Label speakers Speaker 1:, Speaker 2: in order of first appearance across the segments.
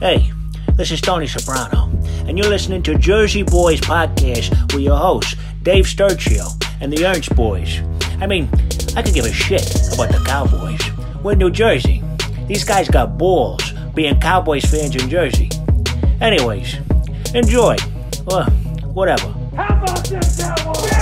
Speaker 1: Hey, this is Tony Soprano, and you're listening to Jersey Boyz Podcast with your hosts, Dave Sturchio and the Ernst Boys. I mean, I could give a shit about the Cowboys. We're in New Jersey. These guys got balls being Cowboys fans in Jersey. Anyways, enjoy. Or whatever.
Speaker 2: How about this Cowboys?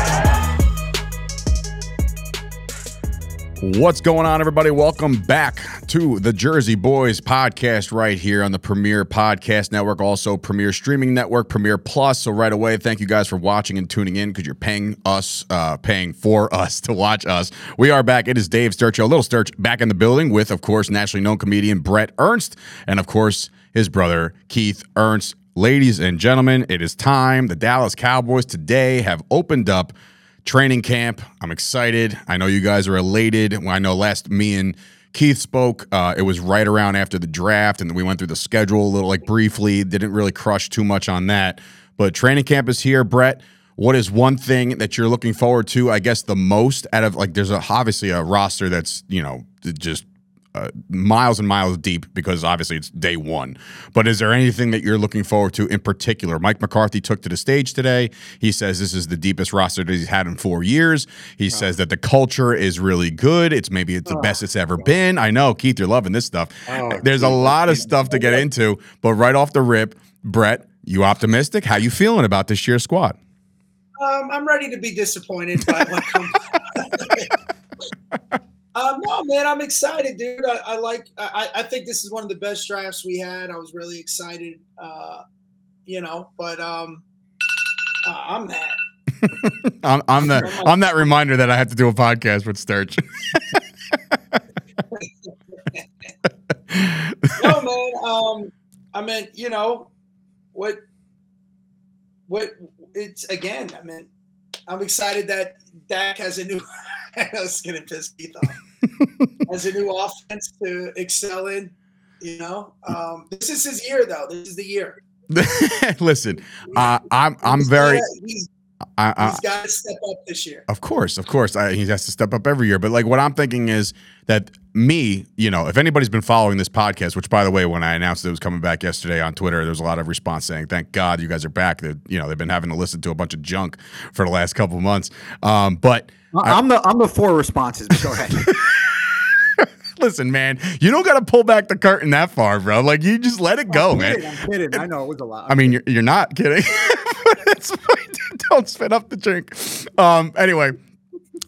Speaker 3: What's going on, everybody? Welcome back to the Jersey Boyz podcast right here on the Premier Podcast Network, also Premier Streaming Network, Premier Plus. So, right away, thank you guys for watching and tuning in because you're paying us, uh, paying for us to watch us. We are back. It is Dave Sturchio, Little Sturch, back in the building with, of course, nationally known comedian Bret Ernst, and of course, his brother Keith Ernst. Ladies and gentlemen, it is time. The Dallas Cowboys today have opened up training camp. I'm excited. I know you guys are elated. I know last me and Keith spoke, uh, it was right around after the draft, and we went through the schedule a little like briefly. Didn't really crush too much on that. But training camp is here, Bret. What is one thing that you're looking forward to? I guess the most out of like, there's a, obviously a roster that's you know just uh, miles and miles deep because obviously it's day one. But is there anything that you're looking forward to in particular? Mike McCarthy took to the stage today. He says this is the deepest roster that he's had in four years. He oh. says that the culture is really good. It's maybe it's the oh. best it's ever been. I know, Keith, you're loving this stuff. Oh, There's a lot of stuff to get into, but right off the rip, Bret, you optimistic? How you feeling about this year's squad?
Speaker 4: Um, I'm ready to be disappointed by what Um, no, man, I'm excited, dude. I, I like. I, I, think this is one of the best drafts we had. I was really excited, uh, you know. But um, uh, I'm that.
Speaker 3: I'm, I'm that. I'm that reminder that I have to do a podcast with Sturch.
Speaker 4: no, man. Um, I mean, you know, what, what? It's again. I mean, I'm excited that Dak has a new. I was gonna piss Keith off. as a new offense to excel in. You know, um, this is his year, though. This is the year.
Speaker 3: Listen, uh, I'm I'm he's very.
Speaker 4: Gotta, he's, I, he's got to step up this year.
Speaker 3: Of course, of course, I, he has to step up every year. But like, what I'm thinking is that me, you know, if anybody's been following this podcast, which by the way, when I announced it was coming back yesterday on Twitter, there was a lot of response saying, "Thank God you guys are back." That you know they've been having to listen to a bunch of junk for the last couple months. Um, but
Speaker 5: I'm the I'm the four responses. Go ahead.
Speaker 3: Listen, man, you don't got to pull back the curtain that far, bro. Like you just let it go,
Speaker 5: I'm
Speaker 3: man.
Speaker 5: Kidding, I'm kidding. I know it was a lot.
Speaker 3: I mean, you're, you're not kidding. don't spit up the drink. Um. Anyway.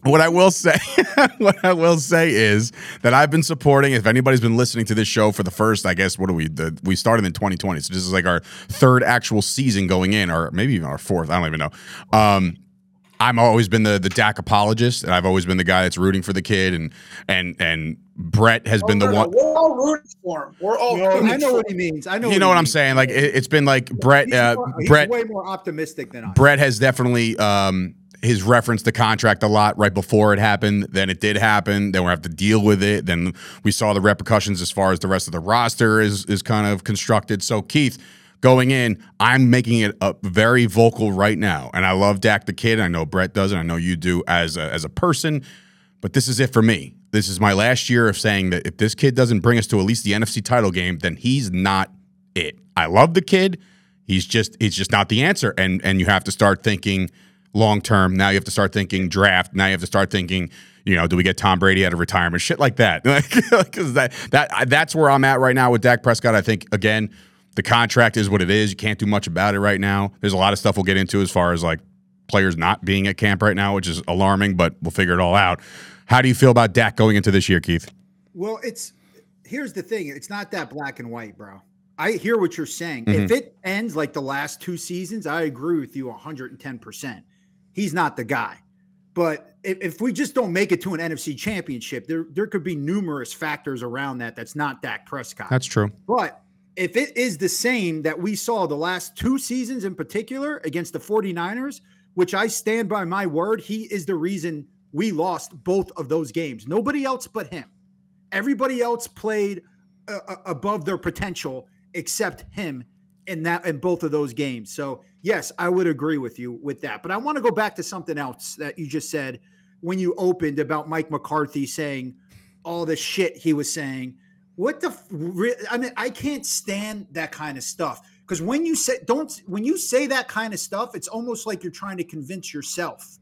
Speaker 3: What I will say, what I will say is that I've been supporting. If anybody's been listening to this show for the first, I guess, what do we? The, we started in 2020, so this is like our third actual season going in, or maybe even our fourth. I don't even know. Um, I'm always been the the Dak apologist, and I've always been the guy that's rooting for the kid, and and and Bret has oh, been the
Speaker 4: no,
Speaker 3: one.
Speaker 4: We're all rooting for him. We're all.
Speaker 5: No, I know what he means. I know.
Speaker 3: You know what, I'm saying? Like it, has been like Bret.
Speaker 5: He's
Speaker 3: uh,
Speaker 5: more,
Speaker 3: Bret
Speaker 5: way more optimistic than I.
Speaker 3: Bret has definitely. Um, his referenced the contract a lot right before it happened. Then it did happen. Then we have to deal with it. Then we saw the repercussions as far as the rest of the roster is is kind of constructed. So Keith, going in, I'm making it a very vocal right now. And I love Dak the kid. I know Bret does, and I know you do as a, as a person. But this is it for me. This is my last year of saying that if this kid doesn't bring us to at least the NFC title game, then he's not it. I love the kid. He's just he's just not the answer. And and you have to start thinking long term. Now you have to start thinking draft. Now you have to start thinking, you know, do we get Tom Brady out of retirement? Shit like that. Because that that that's where I'm at right now with Dak Prescott. I think again the contract is what it is. You can't do much about it right now. There's a lot of stuff we'll get into as far as like players not being at camp right now, which is alarming, but we'll figure it all out. How do you feel about Dak going into this year, Keith?
Speaker 5: Well, it's here's the thing. It's not that black and white, bro. I hear what you're saying. Mm-hmm. If it ends like the last two seasons, I agree with you 110%. He's not the guy. But if, if we just don't make it to an NFC championship, there, there could be numerous factors around that that's not Dak Prescott.
Speaker 3: That's true.
Speaker 5: But if it is the same that we saw the last two seasons in particular against the 49ers, which I stand by my word, he is the reason we lost both of those games. Nobody else but him. Everybody else played uh, uh above their potential except him in that in both of those games. So, yes, I would agree with you with that. But I want to go back to something else that you just said when you opened about Mike McCarthy saying all the shit he was saying What the? I mean, I can't stand that kind of stuff because when you say don't, when you say that kind of stuff, it's almost like you're trying to convince yourself.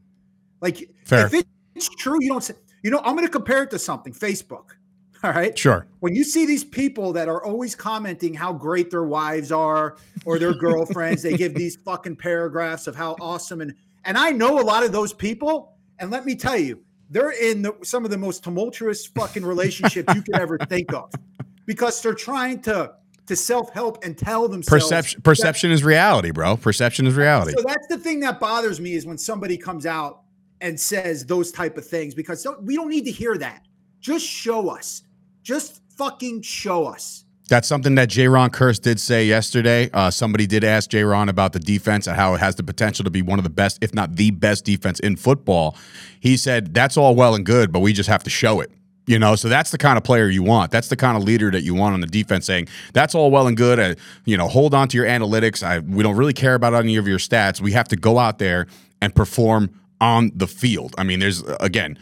Speaker 5: Like
Speaker 3: Fair.
Speaker 5: if it's true, you don't say. You know, I'm going to compare it to something. Facebook. All right.
Speaker 3: Sure.
Speaker 5: When you see these people that are always commenting how great their wives are or their girlfriends, they give these fucking paragraphs of how awesome and and I know a lot of those people. And let me tell you, they're in the, some of the most tumultuous fucking relationships you could ever think of because they're trying to to self help and tell themselves
Speaker 3: Perception perception is reality, bro. Perception is reality.
Speaker 5: so that's the thing that bothers me is when somebody comes out and says those type of things because we don't need to hear that. Just show us. Just fucking show us.
Speaker 3: That's something that Jayron Kearse did say yesterday. Uh, somebody did ask J. Ron about the defense and how it has the potential to be one of the best, if not the best defense in football. He said, That's all well and good, but we just have to show it. You know, so that's the kind of player you want. That's the kind of leader that you want on the defense saying, that's all well and good. Uh, you know, hold on to your analytics. I, we don't really care about any of your stats. We have to go out there and perform on the field. I mean, there's, again,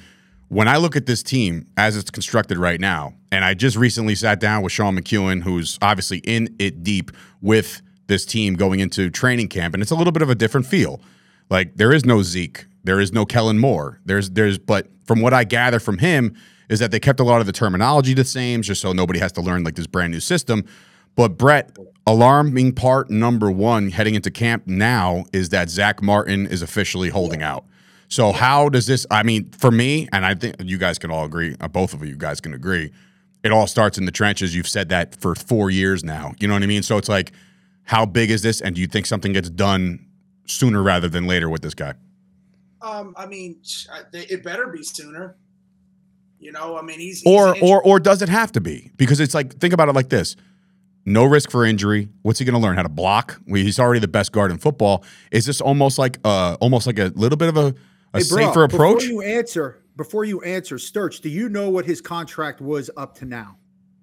Speaker 3: when I look at this team as it's constructed right now, and I just recently sat down with Sean McEwen, who's obviously in it deep with this team going into training camp, and it's a little bit of a different feel. Like there is no Zeke, there is no Kellen Moore. There's there's but from what I gather from him is that they kept a lot of the terminology the same, just so nobody has to learn like this brand new system. But Bret, alarming part number one heading into camp now is that Zack Martin is officially holding out. So how does this? I mean, for me, and I think you guys can all agree. uh, Both of you guys can agree. It all starts in the trenches. You've said that for four years now. You know what I mean? So it's like, how big is this? And do you think something gets done sooner rather than later with this guy?
Speaker 4: Um, I mean, sh- I- they- it better be sooner. You know, I mean, he's, he's
Speaker 3: Or or or does it have to be? Because it's like think about it like this: no risk for injury. What's he going to learn? How to block? He's already the best guard in football. Is this almost like uh almost like a little bit of a, a
Speaker 5: Hey, bro,
Speaker 3: safer approach?
Speaker 5: Before you answer, before you answer, Sturch, do you know what his contract was up to now?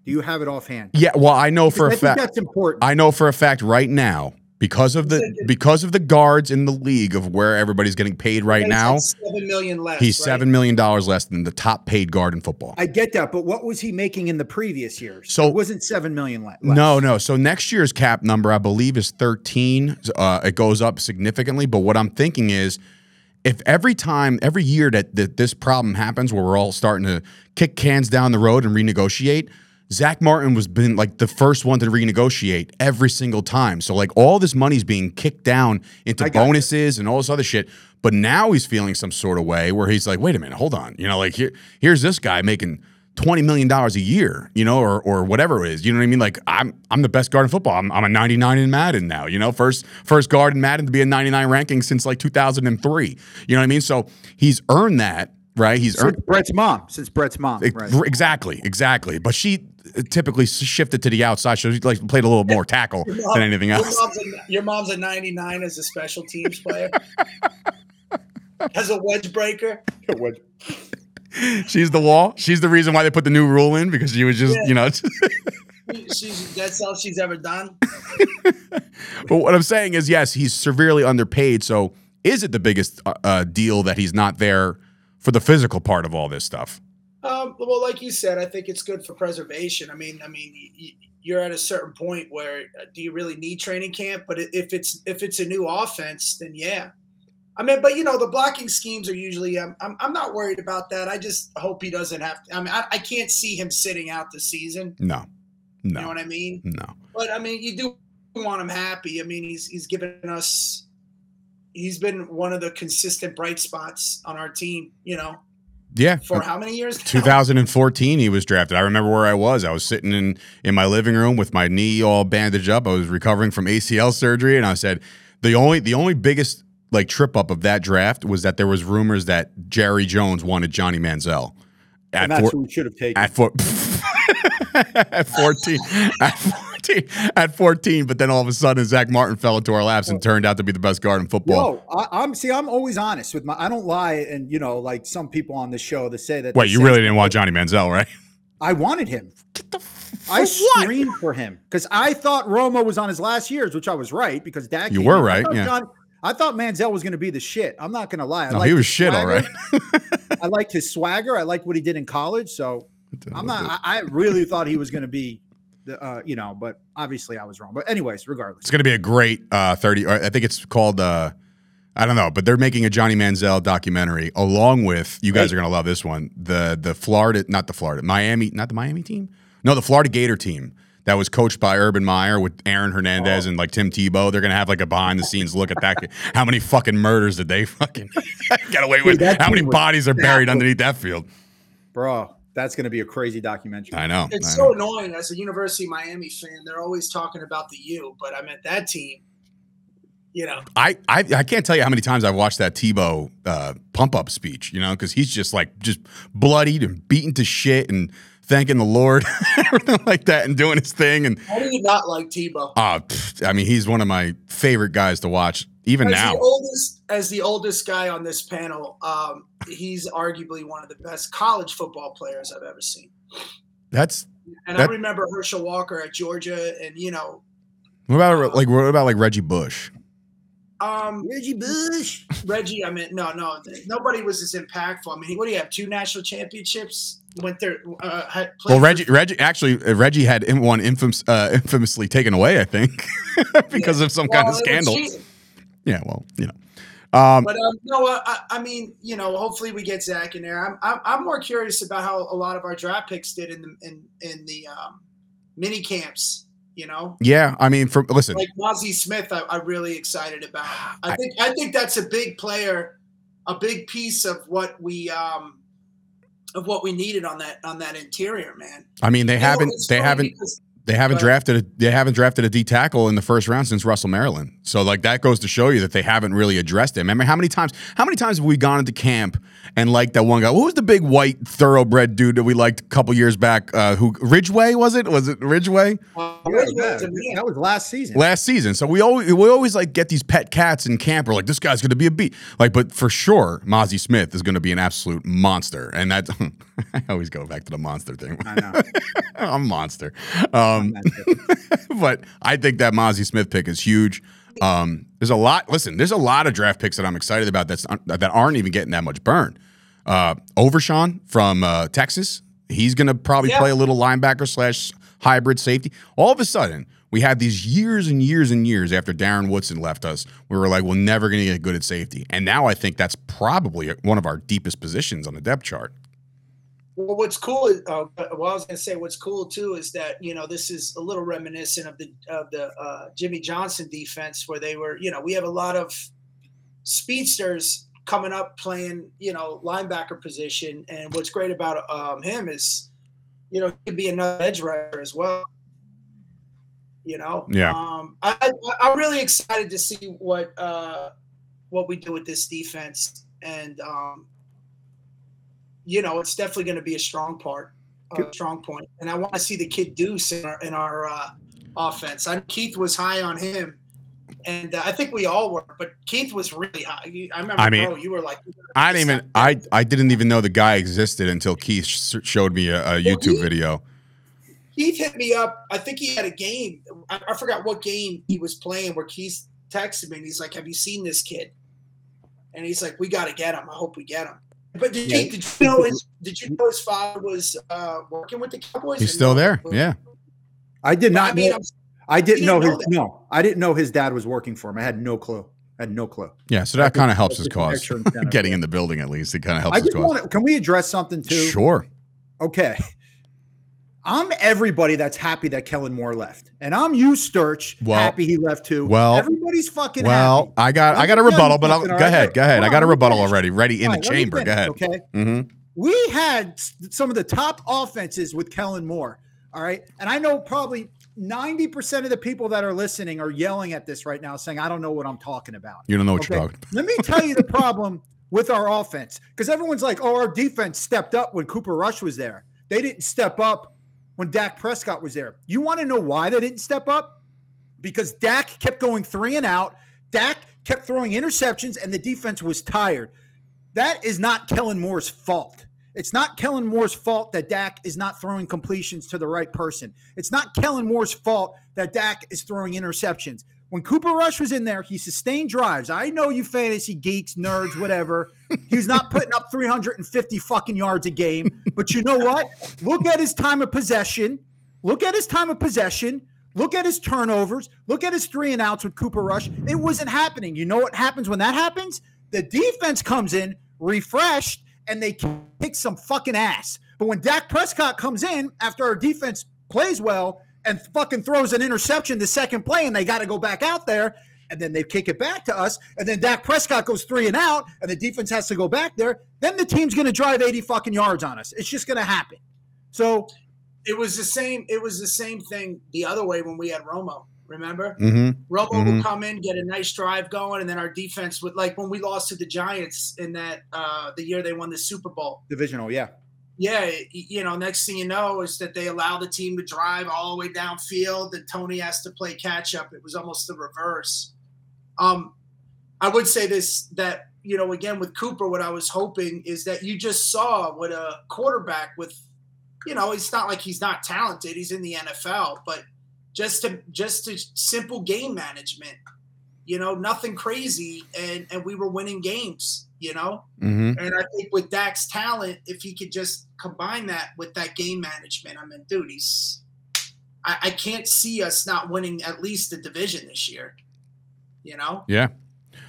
Speaker 5: Do you have it offhand?
Speaker 3: Yeah, well, I know for
Speaker 5: I
Speaker 3: a fact.
Speaker 5: that's important.
Speaker 3: I know for a fact right now because of the because of the guards in the league of where everybody's getting paid right
Speaker 4: he's
Speaker 3: now.
Speaker 4: like seven million less.
Speaker 3: He's
Speaker 4: right?
Speaker 3: seven million dollars less than the top paid guard in football.
Speaker 5: I get that, but what was he making in the previous years?
Speaker 3: So-
Speaker 5: it wasn't seven million le- less.
Speaker 3: No, no. So next year's cap number, I believe, is 13. Uh, it goes up significantly. But what I'm thinking is if every time, every year that, that this problem happens where we're all starting to kick cans down the road and renegotiate, Zack Martin was been like the first one to renegotiate every single time. So like all this money's being kicked down into
Speaker 5: I got you.
Speaker 3: bonuses and all this other shit. But now he's feeling some sort of way where he's like, wait a minute, hold on. You know, like here, here's this guy making twenty million dollars a year, you know, or or whatever it is. You know what I mean? Like I'm I'm the best guard in football. I'm, I'm a 99 in Madden now. You know, first first guard in Madden to be a 99 ranking since like 2003. You know what I mean? So he's earned that, right? He's earned
Speaker 5: Since Bret's mom. Since Bret's mom.
Speaker 3: Ex-
Speaker 5: Right.
Speaker 3: Exactly, exactly. But she uh, typically shifted to the outside. So she like played a little more tackle
Speaker 4: mom-
Speaker 3: than anything
Speaker 4: Your
Speaker 3: else.
Speaker 4: mom's, a, your mom's a 99 as a special teams player. As a wedge breaker.
Speaker 3: She's the wall. She's the reason why they put the new rule in because she was just,
Speaker 4: Yeah.
Speaker 3: you know.
Speaker 4: She's that's all she's ever done.
Speaker 3: but what I'm saying is, yes, he's severely underpaid. So is it the biggest uh, uh, deal that he's not there for the physical part of all this stuff?
Speaker 4: Um, well, like you said, I think it's good for preservation. I mean, I mean, y- y- you're at a certain point where uh, do you really need training camp? But if it's if it's a new offense, then yeah. I mean, but you know, the blocking schemes are usually. Um, I'm I'm not worried about that. I just hope he doesn't have. To, I mean, I, I can't see him sitting out the season.
Speaker 3: No, no.
Speaker 4: You know what I mean?
Speaker 3: no.
Speaker 4: But I mean, you do want him happy. I mean, he's he's given us. He's been one of the consistent bright spots on our team. You know,
Speaker 3: Yeah.
Speaker 4: for how many years? now?
Speaker 3: 2014 he was drafted. I remember where I was. I was sitting in in my living room with my knee all bandaged up. I was recovering from ACL surgery and I said the only the only biggest like trip up of that draft was that there was rumors that Jerry Jones wanted Johnny Manziel. At
Speaker 5: And that's
Speaker 3: four-
Speaker 5: who we should have taken.
Speaker 3: at four, at 14 at 14 at 14 but then all of a sudden Zack Martin fell into our laps and turned out to be the best guard in football.
Speaker 5: No, I, I'm see. I'm always honest with my. I don't lie, and you know, like some people on the show that say that.
Speaker 3: Wait, you really didn't want Johnny Manziel, right?
Speaker 5: I wanted him.
Speaker 3: Get the
Speaker 5: I
Speaker 3: for what?
Speaker 5: screamed for him because I thought Romo was on his last years, which I was right because Dak.
Speaker 3: You were right, yeah.
Speaker 5: Johnny- I thought Manziel was going to be the shit. I'm not going to lie. I
Speaker 3: No, he was shit, all right.
Speaker 5: I liked his swagger. I liked what he did in college. So I'm not. I, I really thought he was going to be, the, uh, you know, but obviously I was wrong. But anyways, regardless,
Speaker 3: It's going to be a great uh, 30. Or I think it's called, uh, I don't know, but they're making a Johnny Manziel documentary along with, you guys are going to love this one, the the Florida, not the Florida, Miami, not the Miami team? No, the Florida Gator team that was coached by Urban Meyer with Aaron Hernandez and like Tim Tebow. They're going to have like a behind the scenes look at that. How many fucking murders did they fucking get away with?
Speaker 5: that
Speaker 3: How many bodies are buried
Speaker 5: stacked.
Speaker 3: underneath that field?
Speaker 5: bro, that's going to be a crazy documentary.
Speaker 3: I know.
Speaker 4: It's
Speaker 3: I
Speaker 4: so
Speaker 3: know.
Speaker 4: annoying as a University of Miami fan. They're always talking about the U, but I meant that team. You know,
Speaker 3: I, I I can't tell you how many times I've watched that Tebow uh, pump up speech, you know, because he's just like just bloodied and beaten to shit and thanking the Lord, everything like that, and doing his thing. And
Speaker 4: how do you not like Tebow?
Speaker 3: uh, pff, I mean, he's one of my favorite guys to watch, even
Speaker 4: As
Speaker 3: now.
Speaker 4: the oldest, as the oldest guy on this panel, um, he's arguably one of the best college football players I've ever seen.
Speaker 3: That's
Speaker 4: And
Speaker 3: That-
Speaker 4: I remember Herschel Walker at Georgia, and you know,
Speaker 3: what about like what about like Reggie Bush?
Speaker 4: Um,
Speaker 5: Reggie Bush.
Speaker 4: Reggie. I mean, no, no, nobody was as impactful. I mean, what do you have? Two national championships. Went there. Uh, had played
Speaker 3: Well,
Speaker 4: for-
Speaker 3: Reggie Reggie actually uh, Reggie had in- one infamous, uh, infamously taken away, I think, because of some kind of scandal. Yeah, well, you know. Um,
Speaker 4: But um, no, uh, I, I mean, you know, hopefully we get Zack in there. I'm, I'm, I'm more curious about how a lot of our draft picks did in the in in the um, mini camps. You know,
Speaker 3: yeah, I mean, from listen,
Speaker 4: like Mazi Smith, I, I'm really excited about. I think I think that's a big player, a big piece of what we um of what we needed on that on that interior, man.
Speaker 3: I mean, they
Speaker 4: You
Speaker 3: haven't they haven't
Speaker 4: because-
Speaker 3: They haven't
Speaker 4: But-
Speaker 3: drafted a they haven't drafted a D tackle in the first round since Russell Maryland. So like that goes to show you that they haven't really addressed him. I mean, how many times how many times have we gone into camp and liked that one guy? What was the big white thoroughbred dude that we liked a couple years back? Uh, who Ridgeway was it? Was it Ridgeway
Speaker 4: uh,
Speaker 5: Yeah,
Speaker 4: Ridgeway
Speaker 5: yeah,
Speaker 4: was a man.
Speaker 5: that was last season.
Speaker 3: last season? So we always we always like get these pet cats in camp. We're like, this guy's going to be a beat. Like, but for sure, Mazi Smith is going to be an absolute monster. And that's I always go back to the monster thing.
Speaker 5: I know.
Speaker 3: I'm a monster. Um, but I think that Mazi Smith pick is huge. Um, there's a lot. Listen, there's a lot of draft picks that I'm excited about that's that aren't even getting that much burn. Uh, Overshown from uh, Texas, he's going to probably
Speaker 4: Yeah.
Speaker 3: play a little linebacker slash hybrid safety. All of a sudden, we had these years and years and years after Darren Woodson left us. We were like, we're never going to get good at safety, and now I think that's probably one of our deepest positions on the depth chart.
Speaker 4: Well, what's cool is, uh, well, I was going to say what's cool too is that you know this is a little reminiscent of the of the uh, Jimmy Johnson defense where they were, you know, we have a lot of speedsters coming up playing, you know, linebacker position, and what's great about um, him is, you know, he could be another edge rusher as well. You know,
Speaker 3: Yeah.
Speaker 4: Um, I, I, I'm really excited to see what uh, what we do with this defense, and um, you know, it's definitely going to be a strong part, a strong point. And I want to see the kid Deuce in our, in our uh, offense. I Keith was high on him, and uh, I think we all were. But Keith was really high. I remember,
Speaker 3: I mean,
Speaker 4: bro, you were like,
Speaker 3: I didn't even I I didn't even know the guy existed until Keith sh- showed me a, a YouTube
Speaker 4: he-
Speaker 3: video.
Speaker 4: Keith hit me up. I think he had a game. I, I forgot what game he was playing where Keith texted me and he's like, "Have you seen this kid?" And he's like, "We got to get him. I hope we get him." But did,
Speaker 5: Yeah.
Speaker 4: you, did you know his Did you know his father was uh, working with the Cowboys?
Speaker 3: He's still
Speaker 4: no?
Speaker 3: there. Yeah.
Speaker 5: I did not
Speaker 4: I mean,
Speaker 5: know.
Speaker 4: I'm,
Speaker 5: I didn't
Speaker 4: you
Speaker 5: know his.
Speaker 4: know
Speaker 5: no, I didn't know his dad was working for him. I had no clue. I had no clue.
Speaker 3: Yeah. So that kind of helps
Speaker 5: That's
Speaker 3: his cause. Getting in the building at least. It kind of helps
Speaker 5: I
Speaker 3: his
Speaker 5: just
Speaker 3: cause.
Speaker 5: want to. Can we address something too?
Speaker 3: Sure.
Speaker 5: Okay. I'm everybody that's happy that Kellen Moore left, and I'm you, Sturch,
Speaker 3: Well-
Speaker 5: happy he left too.
Speaker 3: well-
Speaker 5: everybody's fucking
Speaker 3: Well,
Speaker 5: happy.
Speaker 3: I got I got a
Speaker 5: me tell you
Speaker 3: rebuttal, but I'll, go
Speaker 5: right?
Speaker 3: ahead. Go ahead.
Speaker 5: Hold
Speaker 3: I got a rebuttal
Speaker 5: finish.
Speaker 3: already, ready in the
Speaker 5: right, me
Speaker 3: chamber. Go ahead.
Speaker 5: Okay.
Speaker 3: hmm
Speaker 5: We had some of the top offenses with Kellen Moore. All right. And I know probably 90% of the people that are listening are yelling at this right now saying, I don't know what I'm talking about.
Speaker 3: You don't know what
Speaker 5: Okay.
Speaker 3: you're talking about.
Speaker 5: Let me tell you the problem with our offense because everyone's like, oh, our defense stepped up when Cooper Rush was there. They didn't step up when Dak Prescott was there. You want to know why they didn't step up? Because Dak kept going three and out. Dak kept throwing interceptions, and the defense was tired. That is not Kellen Moore's fault. It's not Kellen Moore's fault that Dak is not throwing completions to the right person. It's not Kellen Moore's fault that Dak is throwing interceptions. When Cooper Rush was in there, he sustained drives. I know you fantasy geeks, nerds, whatever. He's not putting up 350 fucking yards a game. But you know what? Look at his time of possession. Look at his time of possession. Look at his turnovers. Look at his three and outs with Cooper Rush. It wasn't happening. You know what happens when that happens? The defense comes in refreshed and they kick some fucking ass. But when Dak Prescott comes in after our defense plays well and fucking throws an interception the second play and they got to go back out there and then they kick it back to us and then Dak Prescott goes three and out and the defense has to go back there, then the team's going to drive 80 fucking yards on us. It's just going to happen. So
Speaker 4: It was the same. It was the same thing the other way when we had Romo. Remember,
Speaker 3: Mm-hmm.
Speaker 4: Romo
Speaker 3: Mhm.
Speaker 4: would come in, get a nice drive going, and then our defense would like when we lost to the Giants in that uh the year they won the Super Bowl.
Speaker 5: divisional, yeah.
Speaker 4: Yeah, you know, next thing you know is that they allow the team to drive all the way downfield, and Tony has to play catch up. It was almost the reverse. Um, I would say this that you know again with Cooper, what I was hoping is that you just saw what a quarterback with, you know, it's not like he's not talented. He's in the NFL, but just to just to simple game management, you know, nothing crazy, and and we were winning games, you know.
Speaker 3: Mm-hmm.
Speaker 4: And I think with Dak's talent, if he could just combine that with that game management, I mean, dude, he's. I, I can't see us not winning at least the division this year. You know,
Speaker 3: Yeah.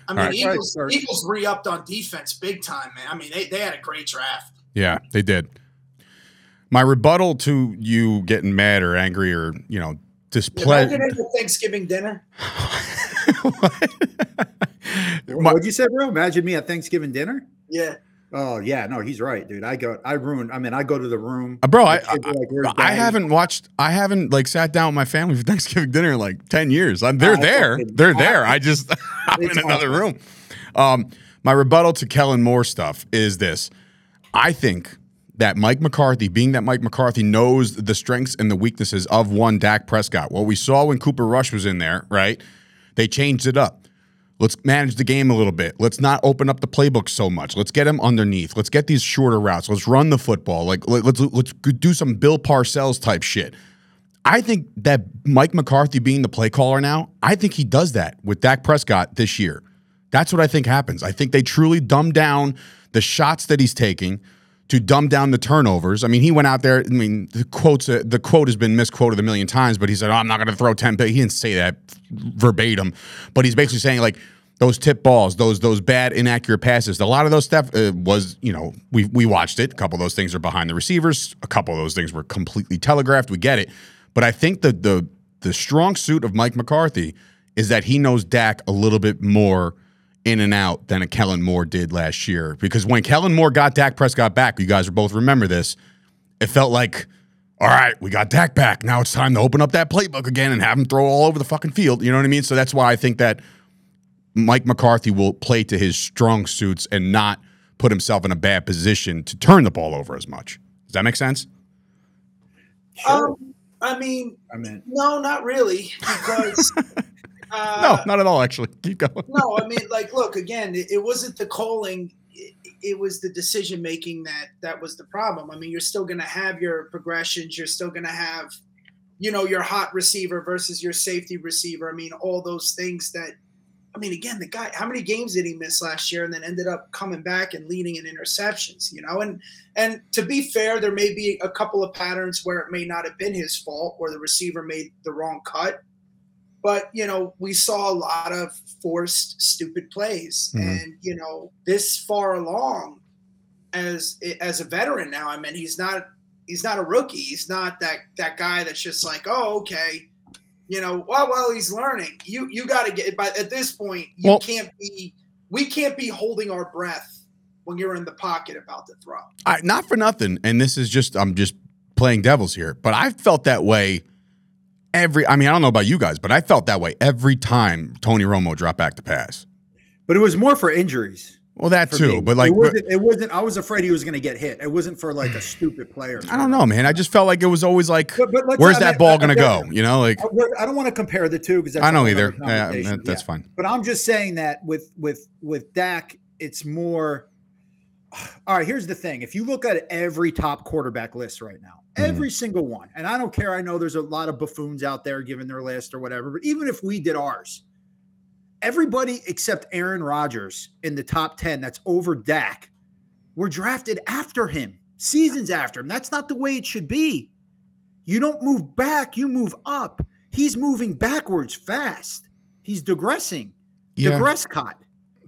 Speaker 4: I mean,
Speaker 3: All right.
Speaker 4: Eagles
Speaker 5: Right,
Speaker 4: Eagles re-upped on defense big time, man. I mean, they, they had a great draft.
Speaker 3: Yeah, they did. My rebuttal to you getting mad or angry or, you know, displeasure.
Speaker 4: Imagine at the Thanksgiving dinner.
Speaker 3: My-
Speaker 5: What'd you say, bro? Imagine me at Thanksgiving dinner.
Speaker 4: Yeah,
Speaker 5: Oh yeah, no, he's right, dude. I go, I ruin. I mean, I go to the room,
Speaker 3: Uh, bro, I,
Speaker 5: are like, "Where's
Speaker 3: I, I haven't watched. I haven't like sat down with my family for Thanksgiving dinner in like ten years. I'm, they're
Speaker 5: I
Speaker 3: there. They're there. I just I'm in another
Speaker 5: awful.
Speaker 3: room. Um, my rebuttal to Kellen Moore stuff is this: I think that Mike McCarthy, being that Mike McCarthy knows the strengths and the weaknesses of one Dak Prescott. What we saw when Cooper Rush was in there, right? They changed it up. Let's manage the game a little bit. Let's not open up the playbook so much. Let's get him underneath. Let's get these shorter routes. Let's run the football. Like let- let's let's do some Bill Parcells type shit. I think that Mike McCarthy being the play caller now, I think he does that with Dak Prescott this year. That's what I think happens. I think they truly dumb down the shots that he's taking to dumb down the turnovers. I mean, he went out there. I mean, the quotes, uh, the quote has been misquoted a million times, but he said, oh, "I'm not going to throw ten. He didn't say that verbatim, but he's basically saying like those tip balls, those those bad inaccurate passes. A lot of those stuff uh, was, you know, we we watched it. A couple of those things are behind the receivers. A couple of those things were completely telegraphed. We get it, but I think the the the strong suit of Mike McCarthy is that he knows Dak a little bit more in and out than a Kellen Moore did last year. Because when Kellen Moore got Dak Prescott back, you guys are both remember this, it felt like, all right, we got Dak back. Now it's time to open up that playbook again and have him throw all over the fucking field. You know what I mean? So that's why I think that Mike McCarthy will play to his strong suits and not put himself in a bad position to turn the ball over as much. Does that make sense?
Speaker 4: um, I mean,
Speaker 5: I mean,
Speaker 4: no, not really, because uh,
Speaker 3: no, not at all, actually. Keep going.
Speaker 4: no, I mean, like, look again. It, it wasn't the calling; it, it was the decision making that that was the problem. I mean, you're still going to have your progressions. You're still going to have, you know, your hot receiver versus your safety receiver. I mean, all those things that. I mean, again, the guy. How many games did he miss last year, and then ended up coming back and leading in interceptions? You know, and and to be fair, there may be a couple of patterns where it may not have been his fault, or the receiver made the wrong cut but you know we saw a lot of forced stupid plays.
Speaker 3: Mhm.
Speaker 4: and you know this far along as as a veteran now i mean he's not he's not a rookie. He's not that that guy that's just like oh okay. You know well well he's learning. You you got to get but at this point you
Speaker 3: Well-
Speaker 4: can't be we can't be holding our breath when you're in the pocket about to throw.
Speaker 3: I, not for nothing, and this is just I'm just playing devils here, but I felt that way every. I mean, I don't know about you guys, but I felt that way every time Tony Romo dropped back to pass.
Speaker 5: but it was more for injuries.
Speaker 3: Well, that too,
Speaker 5: me.
Speaker 3: but like,
Speaker 5: it wasn't, it wasn't. I was afraid he was going to get hit. It wasn't for like a stupid player.
Speaker 3: I don't know, man. I just felt like it was always like,
Speaker 5: But, but
Speaker 3: where's
Speaker 5: I
Speaker 3: that
Speaker 5: mean,
Speaker 3: ball gonna go? You know, like
Speaker 5: uh, I- I don't want to compare the two because
Speaker 3: I know either. Yeah, that- that's fine.
Speaker 5: But I'm just saying that with with with Dak, it's more. All right, here's the thing. If you look at every top quarterback list right now,
Speaker 3: Mhm.
Speaker 5: every single one, and I don't care. I know there's a lot of buffoons out there giving their list or whatever, but even if we did ours, everybody except Aaron Rodgers in the top 10 that's over Dak were drafted after him, seasons after him. That's not the way it should be. You don't move back, you move up. He's moving backwards fast. He's digressing.
Speaker 3: Yeah.
Speaker 5: Digress caught.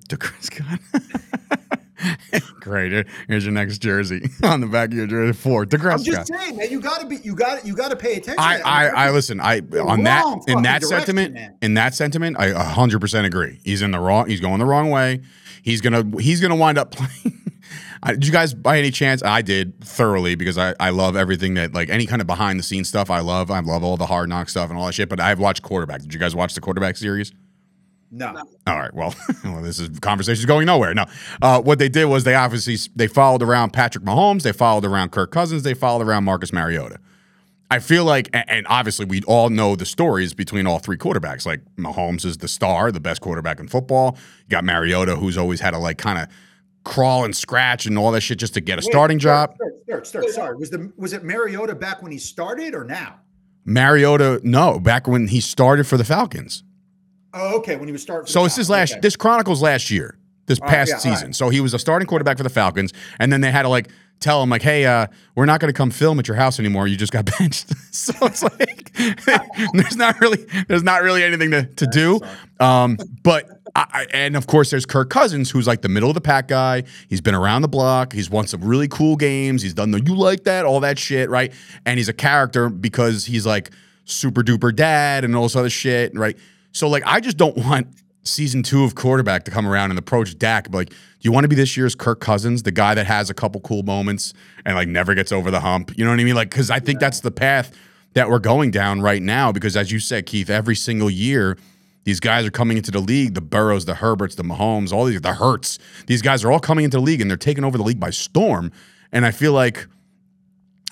Speaker 3: DeGriscott. Great. Here's your next jersey on the back of your jersey. for Four.
Speaker 5: I'm just saying, man. You gotta be. You got. to You got to pay attention.
Speaker 3: I. I, I listen. I on that in that sentiment.
Speaker 5: man.
Speaker 3: In that sentiment, I hundred percent agree. He's in the wrong. He's going the wrong way. He's gonna. He's gonna wind up playing. I, did you guys, by any chance, I did thoroughly because I, I love everything that like any kind of behind the scenes stuff. I love. I love all the hard knock stuff and all that shit. But I've watched quarterback. Did you guys watch the quarterback series?
Speaker 5: No.
Speaker 3: All right. Well, well this is conversation's going nowhere. No, uh, what they did was they obviously they followed around Patrick Mahomes, they followed around Kirk Cousins, they followed around Marcus Mariota. I feel like, and obviously we all know the stories between all three quarterbacks. Like Mahomes is the star, the best quarterback in football. You got Mariota, who's always had to like kind of crawl and scratch and all that shit just to get a starting job.
Speaker 5: Start, start, start, Sorry. Was the was it Mariota back when he started or now?
Speaker 3: Mariota, no, back when he started for the Falcons.
Speaker 5: Oh, okay. When he was starting.
Speaker 3: So it's his last.
Speaker 5: Okay.
Speaker 3: This chronicles last year, this
Speaker 5: right,
Speaker 3: past
Speaker 5: yeah,
Speaker 3: season.
Speaker 5: right.
Speaker 3: So he was a starting quarterback for the Falcons, and then they had to like tell him like, "Hey, uh, we're not going to come film at your house anymore. You just got benched." so it's like there's not really there's not really anything to to do. Um, but I, I- and of course there's Kirk Cousins, who's like the middle of the pack guy. He's been around the block. He's won some really cool games. He's done the you like that all that shit, right? And he's a character because he's like super duper dad and all this other shit, right? So like I just don't want season two of quarterback to come around and approach Dak like, do you want to be this year's Kirk Cousins, the guy that has a couple cool moments and like never gets over the hump? You know what I mean? Like, because I think that's the path that we're going down right now. Because as you said, Keith, every single year. These guys are coming into the league. The Burrows, the Herberts, the Mahomes, all these, the Hurts. These guys are all coming into the league and they're taking over the league by storm. And I feel like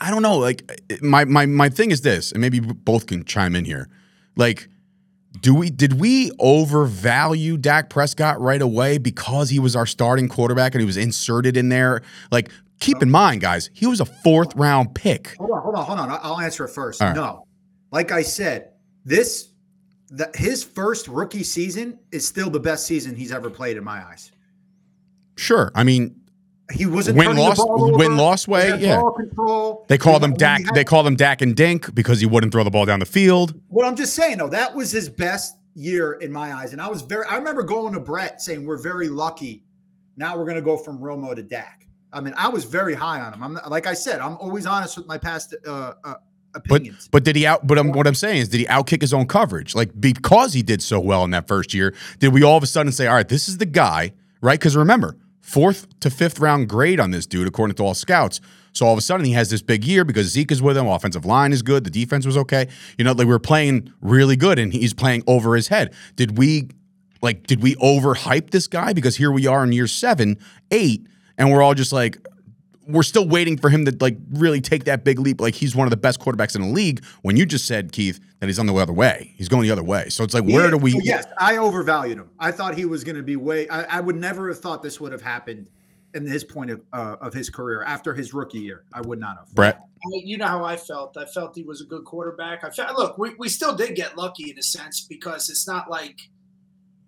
Speaker 3: I don't know. Like my my my thing is this, and maybe both can chime in here. Like, do we did we overvalue Dak Prescott right away because he was our starting quarterback and he was inserted in there? Like, keep in mind, guys, he was a fourth round pick.
Speaker 5: Hold on, hold on, hold on. I'll answer it first.
Speaker 3: Right.
Speaker 5: No, like I said, this the, his first rookie season is still the best season he's ever played in my eyes.
Speaker 3: Sure, I mean
Speaker 5: He wasn't
Speaker 3: Win loss-
Speaker 5: the ball over.
Speaker 3: win loss way, yeah.
Speaker 5: control.
Speaker 3: they called him Dak.
Speaker 5: had-
Speaker 3: They called him Dak and Dink because he wouldn't throw the ball down the field.
Speaker 5: What I'm just saying, though, that was his best year in my eyes, and I was very. I remember going to Bret saying we're very lucky. Now we're going to go from Romo to Dak. I mean, I was very high on him. I'm like I said, I'm always honest with my past uh, uh,
Speaker 3: But
Speaker 5: opinions.
Speaker 3: but did he out? But um, what I'm saying is, did he outkick his own coverage? Like because he did so well in that first year, did we all of a sudden say, all right, this is the guy, right? Because remember, fourth to fifth round grade on this dude according to all scouts. So all of a sudden he has this big year because Zeke is with him. Offensive line is good. The defense was okay. You know, like we were playing really good, and he's playing over his head. Did we? Like, did we overhype this guy? Because here we are in year seven, eight, and we're all just like, we're still waiting for him to like really take that big leap. Like he's one of the best quarterbacks in the league. When you just said Keith that he's on the other way, he's going the other way. So it's like, where
Speaker 5: Yeah,
Speaker 3: do we?
Speaker 5: so yes, I overvalued him. I thought he was going to be way. I, I would never have thought this would have happened in his point of uh, of his career after his rookie year. I would not have.
Speaker 3: Bret,
Speaker 4: I- you know how I felt. I felt he was a good quarterback. I felt look, we, we still did get lucky in a sense because it's not like,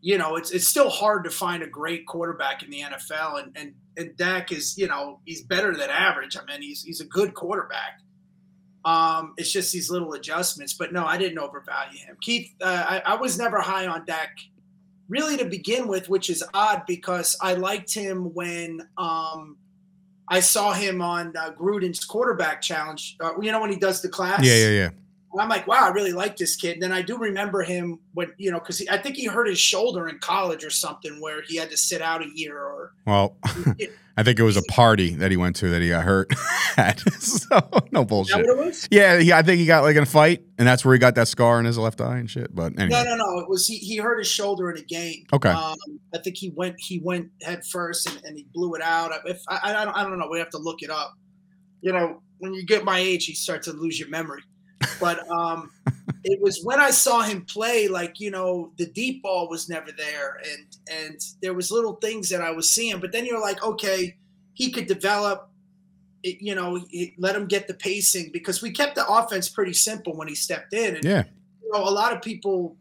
Speaker 4: you know, it's it's still hard to find a great quarterback in the NFL, and and and Dak is, you know, he's better than average. I mean, he's he's a good quarterback. Um, it's just these little adjustments, but no, I didn't overvalue him. Keith, uh, I, I was never high on Dak, really to begin with, which is odd because I liked him when um, I saw him on uh, Gruden's quarterback challenge. Uh, you know when he does the class.
Speaker 3: yeah, yeah, yeah.
Speaker 4: And I'm like, wow, I really like this kid. And then I do remember him when you know because I think he hurt his shoulder in college or something where he had to sit out a year or.
Speaker 3: Well, I think it was a party that he went to that he got hurt at. so no
Speaker 4: Is that what
Speaker 3: bullshit.
Speaker 4: it was?
Speaker 3: Yeah, he, I think he got like in a fight, and that's where he got that scar in his left eye and shit. But
Speaker 4: No,
Speaker 3: anyway,
Speaker 4: no, no. It was he, he hurt his shoulder in a game.
Speaker 3: Okay.
Speaker 4: Um, I think he went he went head first and, and he blew it out. If I, I don't I don't know. We have to look it up. You know, when you get my age, you start to lose your memory. But um, it was when I saw him play. Like you know, the deep ball was never there, and and there was little things that I was seeing. But then you're like, okay, he could develop. It, you know, it, let him get the pacing because we kept the offense pretty simple when he stepped in. And
Speaker 3: yeah,
Speaker 4: you know, a lot of people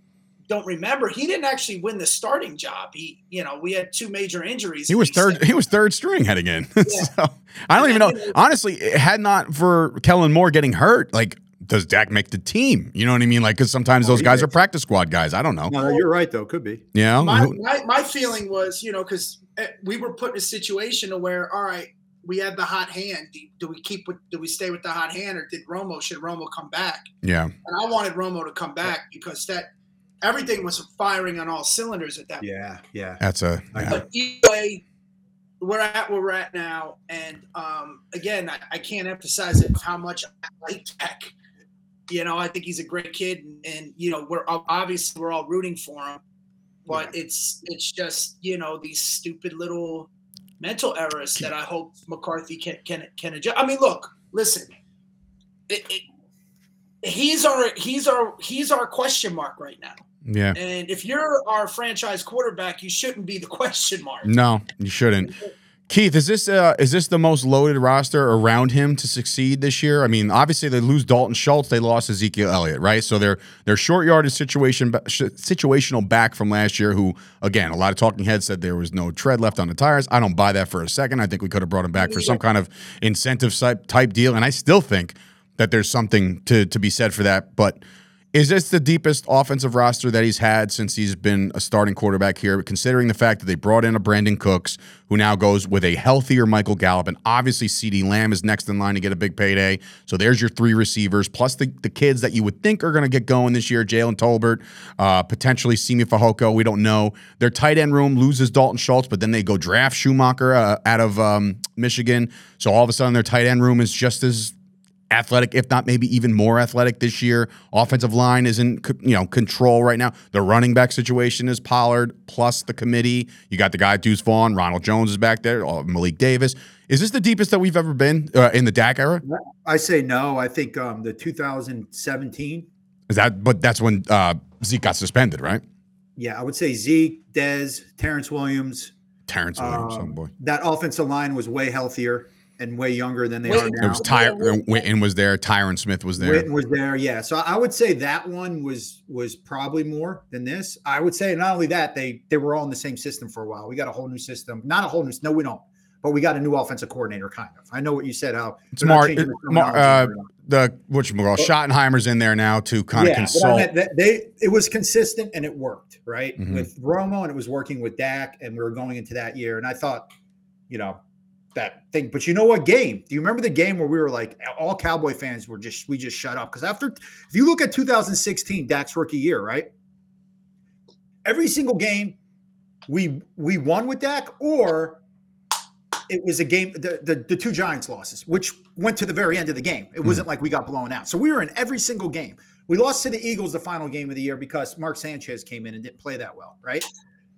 Speaker 4: don't remember, he didn't actually win the starting job. He, you know, we had two major injuries.
Speaker 3: He was third. He was third string heading in. so, I don't even know. Honestly, had not for Kellen Moore getting hurt, like does Dak make the team? You know what I mean? Like, because sometimes those guys are practice squad guys. I don't know.
Speaker 5: No, you're right though. Could be.
Speaker 3: Yeah.
Speaker 4: My, my, my feeling was, you know, because we were put in a situation where, all right, we had the hot hand. Do, do, we keep with? Do we stay with the hot hand, or did Romo? Should Romo come back?
Speaker 3: Yeah.
Speaker 4: And I wanted Romo to come back because that everything was firing on all cylinders at that.
Speaker 5: Yeah, yeah.
Speaker 3: That's a. Yeah.
Speaker 4: But either way, we're at where we're at now, and um, again, I, I can't emphasize it how much I like Dak. You know, I think he's a great kid, and, and you know, we're obviously we're all rooting for him, but yeah. it's it's just you know these stupid little mental errors that I hope McCarthy can can can adjust. I mean, look, listen, it, it, he's our he's our he's our question mark right now.
Speaker 3: Yeah.
Speaker 4: And if you're our franchise quarterback, you shouldn't be the question mark.
Speaker 3: No, you shouldn't. Keith, is this uh, is this the most loaded roster around him to succeed this year? I mean, obviously they lose Dalton Schultz, they lost Ezekiel Elliott, right? So they're they're short yardage situation situational back from last year. Who again, a lot of talking heads said there was no tread left on the tires. I don't buy that for a second. I think we could have brought him back for some kind of incentive type deal, and I still think that there's something to to be said for that, but. Is this the deepest offensive roster that he's had since he's been a starting quarterback here, considering the fact that they brought in a Brandin Cooks, who now goes with a healthier Michael Gallup, and obviously CeeDee Lamb is next in line to get a big payday. So there's your three receivers, plus the, the kids that you would think are going to get going this year Jalen Tolbert, uh, potentially Simi Fehoko. We don't know. Their tight end room loses Dalton Schultz, but then they go draft Schoonmaker uh, out of um, Michigan. So all of a sudden their tight end room is just as athletic, if not maybe even more athletic this year. Offensive line is in you know control right now. The running back situation is Pollard plus the committee. You got the guy Deuce Vaughn, Ronald Jones is back there, uh, Malik Davis. Is this the deepest that we've ever been uh, in the Dak era?
Speaker 5: I say no. I think um, the 2017.
Speaker 3: Is that? But that's when uh, Zeke got suspended, right?
Speaker 5: Yeah, I would say Zeke, Dez, Terrance Williams.
Speaker 3: Terrance Williams,
Speaker 5: um,
Speaker 3: oh boy.
Speaker 5: That offensive line was way healthier and way younger than they Witten, are now.
Speaker 3: It was Ty- Witten was there. Tyron Smith was there.
Speaker 5: Witten was there. Yeah. So I would say that one was was probably more than this. I would say not only that they they were all in the same system for a while. We got a whole new system. Not a whole new. No, we don't. But we got a new offensive coordinator, kind of. I know what you said. How
Speaker 3: it's Mark, it, uh, the which well, Schottenheimer's in there now to kind
Speaker 5: yeah,
Speaker 3: of consult.
Speaker 5: I mean, they it was consistent and it worked right mm-hmm. with Romo and it was working with Dak and we were going into that year and I thought, you know, that thing. But you know what game? Do you remember the game where we were like all Cowboy fans were just we just shut up because after if you look at 2016 Dak's rookie year, right? Every single game we we won with Dak or it was a game the, the, the two Giants losses, which went to the very end of the game. It wasn't mm. like we got blown out. So we were in every single game. We lost to the Eagles the final game of the year because Mark Sanchez came in and didn't play that well, right?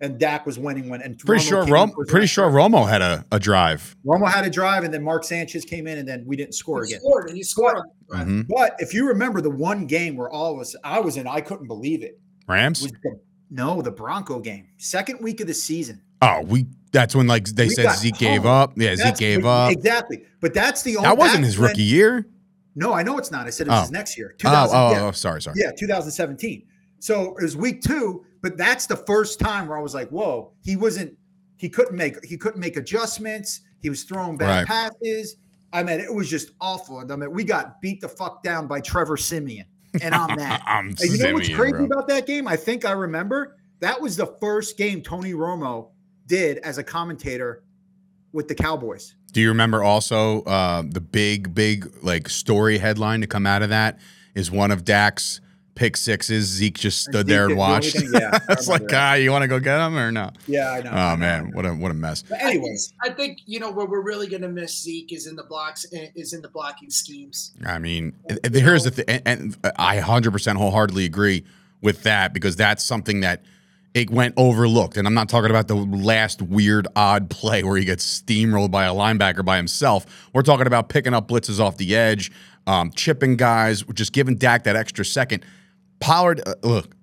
Speaker 5: And Dak was winning when and
Speaker 3: pretty Romo sure Rom- pretty sure Romo had a, a drive.
Speaker 5: Romo had a drive, and then Mark Sanchez came in, and then we didn't score
Speaker 4: he
Speaker 5: again.
Speaker 4: Scored and he scored.
Speaker 5: But, mm-hmm. but, if you remember the one game where all of us, I was in, I couldn't believe it.
Speaker 3: Rams.
Speaker 5: The, no, the Bronco game, second week of the season.
Speaker 3: Oh, we. That's when like they we said Zeke gave up. Yeah, that's, Zeke gave up.
Speaker 5: Exactly, but that's the only.
Speaker 3: That wasn't his rookie when, year.
Speaker 5: No, I know it's not. I said it was
Speaker 3: oh.
Speaker 5: his next year.
Speaker 3: Oh, oh, yeah. oh, sorry, sorry.
Speaker 5: Yeah, 2017. So it was week two, but that's the first time where I was like, whoa, he wasn't, he couldn't make, he couldn't make adjustments. He was throwing bad right. passes. I mean, it was just awful. I mean, we got beat the fuck down by Trevor Siemian. And I'm that.
Speaker 3: I'm
Speaker 5: and you
Speaker 3: Siemian,
Speaker 5: know what's crazy
Speaker 3: bro.
Speaker 5: about that game? I think I remember that was the first game Tony Romo did as a commentator with the Cowboys.
Speaker 3: Do you remember also uh, the big, big like story headline to come out of that is one of Dak's pick sixes. Zeke just stood Zeke there and watched. yeah, it's like, ah, you want to go get him or no?
Speaker 5: Yeah, I know.
Speaker 3: Oh man, what a what a mess.
Speaker 5: But anyways,
Speaker 4: I think you know where we're really going to miss Zeke is in the blocks is in the blocking schemes.
Speaker 3: I mean, here's the thing, and, and I 100 percent wholeheartedly agree with that because that's something that it went overlooked. And I'm not talking about the last weird, odd play where he gets steamrolled by a linebacker by himself. We're talking about picking up blitzes off the edge, um, chipping guys, just giving Dak that extra second. Pollard, uh, look,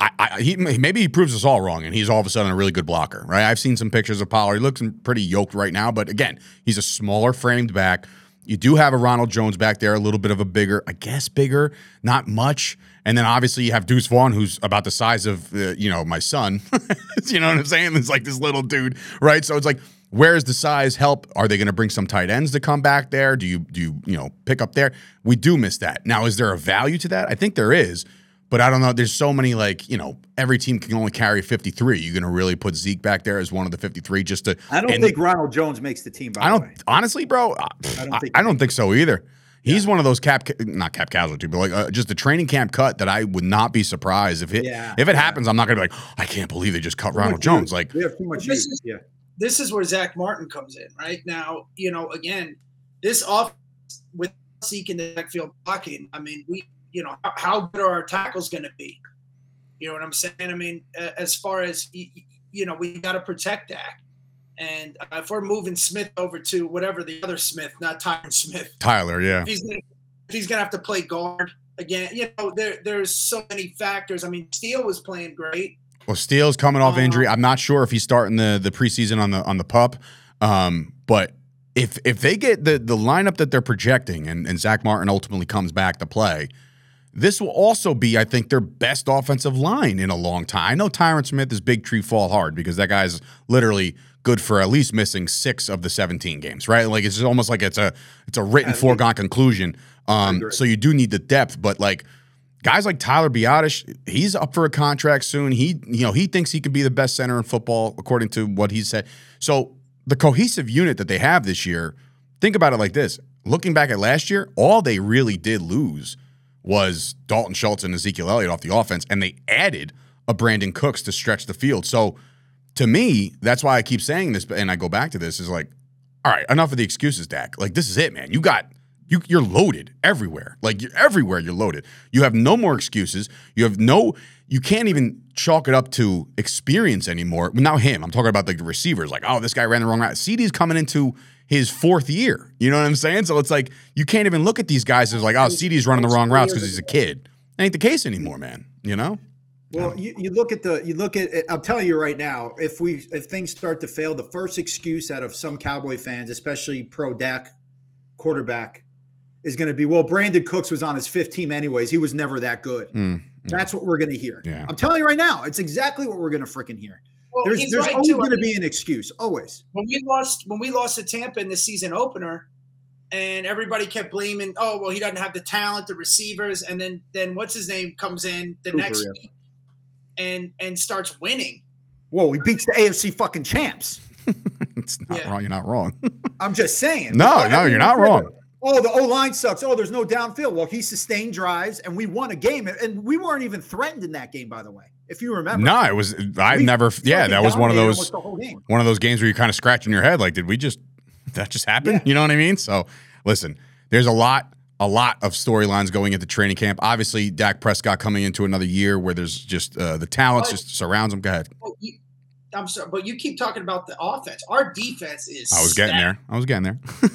Speaker 3: I, I, he maybe he proves us all wrong, and he's all of a sudden a really good blocker, right? I've seen some pictures of Pollard. He looks pretty yoked right now, but again, he's a smaller framed back. You do have a Ronald Jones back there, a little bit of a bigger, I guess bigger, not much. And then obviously you have Deuce Vaughn, who's about the size of, uh, you know, my son. you know what I'm saying? It's like this little dude, right? So it's like, where's the size help? Are they going to bring some tight ends to come back there? Do you do you you know pick up there? We do miss that. Now, is there a value to that? I think there is, but I don't know. There's so many like you know every team can only carry 53. You're going to really put Zeke back there as one of the 53 just to.
Speaker 5: I don't
Speaker 3: and-
Speaker 5: think Ronald Jones makes the team. By
Speaker 3: I don't
Speaker 5: way.
Speaker 3: honestly, bro. I
Speaker 5: don't
Speaker 3: don't
Speaker 5: think
Speaker 3: think I, don't think so either. He's one of those cap, not cap casualty, but like uh, just a training camp cut that I would not be surprised if it
Speaker 5: Yeah,
Speaker 3: if it
Speaker 5: yeah.
Speaker 3: happens. I'm not gonna be like, I can't believe they just cut
Speaker 5: Too
Speaker 3: Ronald Jones.
Speaker 5: use.
Speaker 3: Like,
Speaker 5: we have too much
Speaker 4: This is-
Speaker 5: Yeah.
Speaker 4: this is where Zack Martin comes in, right? Now, you know, again, this off with Zeke in the backfield blocking, I mean, we, you know, how, how good are our tackles going to be? You know what I'm saying? I mean, as far as, you know, we got to protect that. And uh, if we're moving Smith over to whatever the other Smith, not Tyron Smith,
Speaker 3: Tyler, yeah,
Speaker 4: he's gonna, he's gonna have to play guard again. You know, there there's so many factors. I mean, Steele was playing great.
Speaker 3: Well, Steele's coming off
Speaker 4: Uh,
Speaker 3: injury. I'm not sure if he's starting the the preseason on the on the pup. Um, but if if they get the the lineup that they're projecting and, and Zack Martin ultimately comes back to play, this will also be, I think, their best offensive line in a long time. I know Tyron Smith is big tree fall hard because that guy's literally good for at least missing six of the 17 games, right? Like it's almost like it's a it's a written foregone conclusion. Um, so you do need the depth, but like guys like Tyler Biadasz, he's up for a contract soon. He, you know, he thinks he could be the best center in football, according to what he said. So the cohesive unit that they have this year, think about it like this. Looking back at last year, all they really did lose was Dalton Schultz and Ezekiel Elliott off the offense, and they added a Brandin Cooks to stretch the field. So to me, that's why I keep saying this, and I go back to this is like, all right, enough of the excuses, Dak. Like this is it, man. You got you you're loaded everywhere. Like you're everywhere you're loaded. You have no more excuses. You have no you can't even chalk it up to experience anymore. Now him, I'm talking about like the receivers, like, oh, this guy ran the wrong route. CeeDee's coming into his fourth year. You know what I'm saying? So it's like you can't even look at these guys as like, oh, CeeDee's running the wrong routes because he's a kid. That ain't the case anymore, man. You know?
Speaker 5: Well, you, you look at the you look at I'm telling you right now, if we if things start to fail, the first excuse out of some Cowboy fans, especially pro Dak quarterback, is going to be, well, Brandin Cooks was on his fifth team anyways. He was never that good.
Speaker 3: Mm,
Speaker 5: That's what we're going to hear.
Speaker 3: Yeah.
Speaker 5: I'm telling you right now, it's exactly what we're going to freaking hear.
Speaker 4: Well,
Speaker 5: There's there's
Speaker 4: right,
Speaker 5: always going to be an excuse, always.
Speaker 4: when we lost when we lost to Tampa in the season opener, and everybody kept blaming, oh well, he doesn't have the talent, the receivers, and then then what's his name comes in the
Speaker 5: Cooper,
Speaker 4: next
Speaker 5: yeah.
Speaker 4: week and and starts winning.
Speaker 5: Whoa, he beats the AFC fucking champs.
Speaker 3: it's not
Speaker 4: Yeah.
Speaker 3: wrong. You're not wrong.
Speaker 5: I'm just saying.
Speaker 3: No, no, you're not
Speaker 5: everyone's
Speaker 3: wrong.
Speaker 5: Oh, the O line sucks. Oh, there's no downfield. Well, he sustained drives, and we won a game, and we weren't even threatened in that game, by the way, if you remember.
Speaker 3: no, it was I
Speaker 5: We
Speaker 3: never yeah, that was one of those
Speaker 5: almost the whole game.
Speaker 3: one of those games where you're kind of scratching your head like did we just that just happen
Speaker 5: Yeah.
Speaker 3: you know what i mean so listen there's a lot a lot of storylines going into training camp obviously dak prescott coming into another year where there's just uh, the talents
Speaker 4: But-
Speaker 3: just surrounds him go ahead
Speaker 4: Well, you, I'm sorry, but you keep talking about the offense. Our defense is.
Speaker 3: i was getting there i was getting there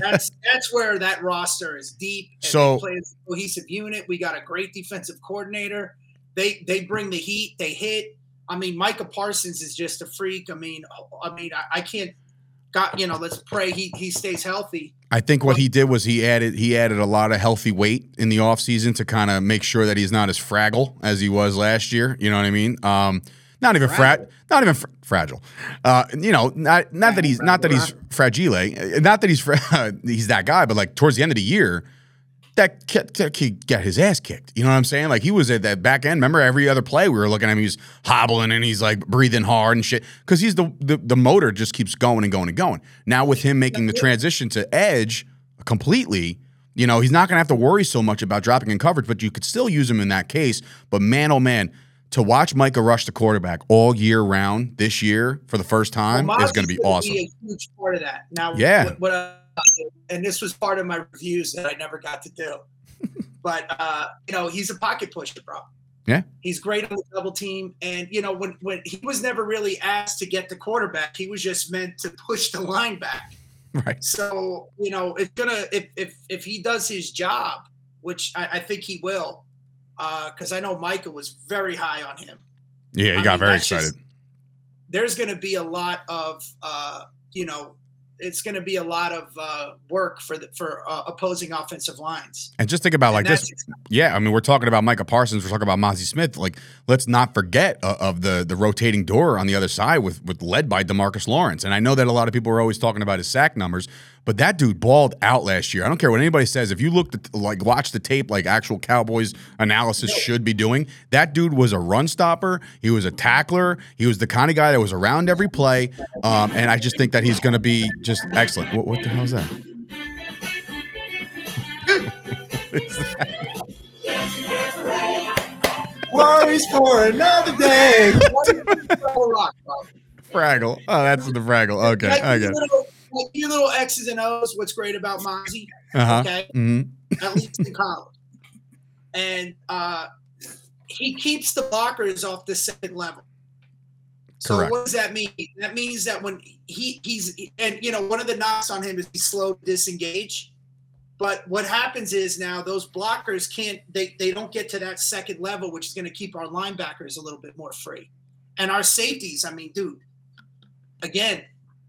Speaker 4: That's that's where that roster is deep. And
Speaker 3: So-
Speaker 4: they play as a cohesive unit. We got a great defensive coordinator. They they bring the heat. They hit. I mean, Micah Parsons is just a freak. I mean, I mean, I, I can't. God, you know, let's pray he he stays healthy.
Speaker 3: i think what he did was he added he added a lot of healthy weight in the offseason to kind of make sure that he's not as fragile as he was last year you know what i mean um not even frat,
Speaker 5: Fragile.
Speaker 3: not even fr- fragile. Uh, you know, not not that he's not that he's fragile, uh, not that he's fra- he's that guy, but like towards the end of the year, that kid, that kid got his ass kicked. You know what I'm saying? Like he was at that back end. Remember every other play we were looking at him, he was hobbling and he's like breathing hard and shit because he's the, the the motor just keeps going and going and going. Now with him making the transition to edge completely. You know, he's not going to have to worry so much about dropping in coverage, but you could still use him in that case. But man, oh man, to watch Micah rush the quarterback all year round this year for the first time
Speaker 4: Well,
Speaker 3: is going to be
Speaker 4: gonna
Speaker 3: awesome.
Speaker 4: a huge part of that. Now,
Speaker 3: Yeah.
Speaker 4: What, what uh, and this was part of my reviews that I never got to do. but uh, you know, he's a pocket pusher, bro.
Speaker 3: Yeah.
Speaker 4: He's great on the double team, and you know, when when he was never really asked to get the quarterback, he was just meant to push the line back.
Speaker 3: Right.
Speaker 4: So you know, it's gonna if if if he does his job, which I, I think he will, because I know Micah was very high on him
Speaker 3: Yeah, he
Speaker 4: I
Speaker 3: got
Speaker 4: mean,
Speaker 3: very
Speaker 4: that's just-
Speaker 3: excited.
Speaker 4: there's going to be a lot of uh, you know it's going to be a lot of uh, work for the for uh, opposing offensive lines.
Speaker 3: And just think about like this. Yeah, I mean, we're talking about Micah Parsons. We're talking about Mazi Smith. Like, let's not forget uh, of the the rotating door on the other side with with led by DeMarcus Lawrence. And I know that a lot of people are always talking about his sack numbers, but that dude balled out last year. I don't care what anybody says. If you looked at like watch the tape, like actual Cowboys analysis should be doing, that dude was a run stopper. He was a tackler. He was the kind of guy that was around every play. Um, and I just think that he's going to be just excellent. What, what the hell is that?
Speaker 5: Worries for another day.
Speaker 4: Throw a rock, bro.
Speaker 3: Fraggle. Oh, that's the Fraggle. Okay, I get it.
Speaker 4: Like these little X's and O's. What's great about Mazi,
Speaker 3: Uh huh.
Speaker 4: okay,
Speaker 3: hmm
Speaker 4: at least in college, and uh, he keeps the blockers off the second level. So
Speaker 3: Correct.
Speaker 4: what does that mean? That means that when he he's and you know one of the knocks on him is he's slow to disengage. But what happens is now those blockers can't they they don't get to that second level, which is going to keep our linebackers a little bit more free, and our safeties. I mean, dude, again,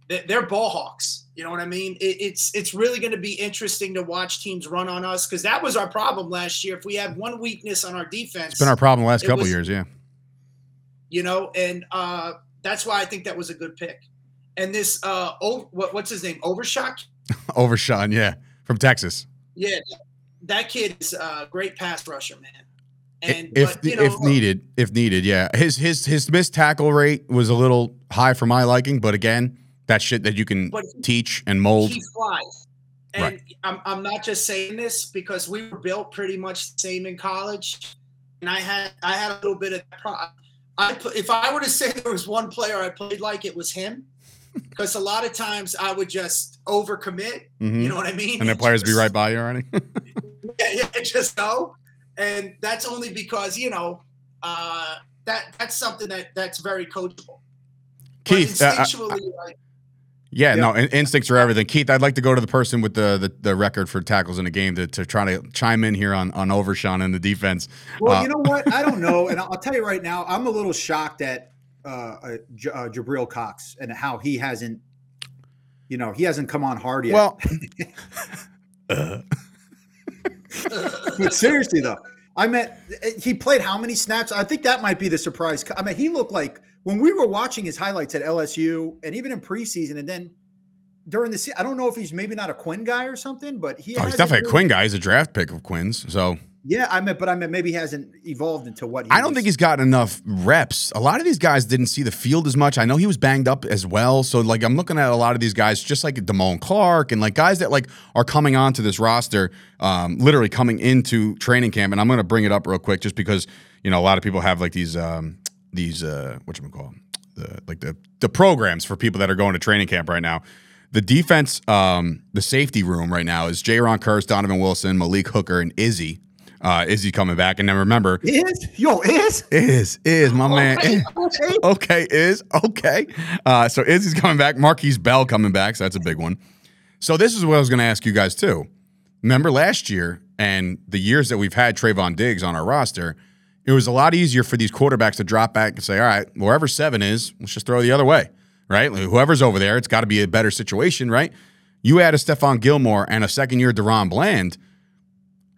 Speaker 4: they're ball hawks. You know what I mean? It, it's it's really going to be interesting to watch teams run on us because that was our problem last year. If we had one weakness on our defense,
Speaker 3: It's been our problem the last couple
Speaker 4: was-
Speaker 3: years. Yeah.
Speaker 4: you know, and uh, that's why I think that was a good pick. And this, uh, oh, what, what's his name? Overshot.
Speaker 3: Overshot. Yeah. From Texas.
Speaker 4: Yeah, that kid is a great pass rusher, man. And
Speaker 3: if
Speaker 4: but, you know,
Speaker 3: if needed, if needed, yeah. His his his missed tackle rate was a little high for my liking, but again, that's shit that you can
Speaker 4: But-
Speaker 3: teach and mold.
Speaker 4: he flies. And
Speaker 3: Right.
Speaker 4: I'm, I'm not just saying this because we were built pretty much the same in college, and I had I had a little bit of pro- I put- if I were to say there was one player I played like it was him, because a lot of times I would just overcommit.
Speaker 3: Mhm.
Speaker 4: You know what I mean?
Speaker 3: and the players be right by you already.
Speaker 4: yeah, yeah, just go. And that's only because you know uh, that that's something that that's very coachable. But
Speaker 3: Keith, uh, I- I-
Speaker 4: like,
Speaker 3: yeah,
Speaker 5: Yeah.
Speaker 3: no, in- instincts are everything. Keith, I'd like to go to the person with the the, the record for tackles in a game to, to try to chime in here on on Overshot and the defense.
Speaker 5: Well,
Speaker 3: Uh,
Speaker 5: you know what? I don't know, and I'll I'll tell you right now, I'm a little shocked at uh, uh, J- uh, Jabril Cox and how he hasn't, you know, he hasn't come on hard yet.
Speaker 3: Well,
Speaker 5: but seriously though, I meant he played how many snaps? I think that might be the surprise. I mean, he looked like when we were watching his highlights at LSU and even in preseason, and then during the season, I don't know if he's maybe not a Quinn guy or something, but he
Speaker 3: oh, he's definitely a Quinn guy. He's a draft pick of Quinn's, so
Speaker 5: Yeah, I meant, but I meant maybe he hasn't evolved into what he
Speaker 3: I don't
Speaker 5: was.
Speaker 3: think he's gotten enough reps. A lot of these guys didn't see the field as much. I know he was banged up as well. So like I'm looking at a lot of these guys, just like Damone Clark and like guys that like are coming onto this roster, um, literally coming into training camp. And I'm gonna bring it up real quick just because you know a lot of people have like these um, these uh, what you call the like the the programs for people that are going to training camp right now. The defense, um, the safety room right now is Jayron Kearse, Donovan Wilson, Malik Hooker, and Izzy. Uh, Izzy coming back, and then remember,
Speaker 5: is yo is
Speaker 3: is is my man.
Speaker 4: Okay.
Speaker 5: okay.
Speaker 3: okay, is okay. Uh, so Izzy's coming back. Markquese Bell coming back. So that's a big one. So this is what I was going to ask you guys too. Remember last year and the years that we've had Trevon Diggs on our roster, it was a lot easier for these quarterbacks to drop back and say, "All right, wherever seven is, let's just throw the other way." Right? Like, whoever's over there, it's got to be a better situation, right? You add a Stephon Gilmore and a second year DaRon Bland.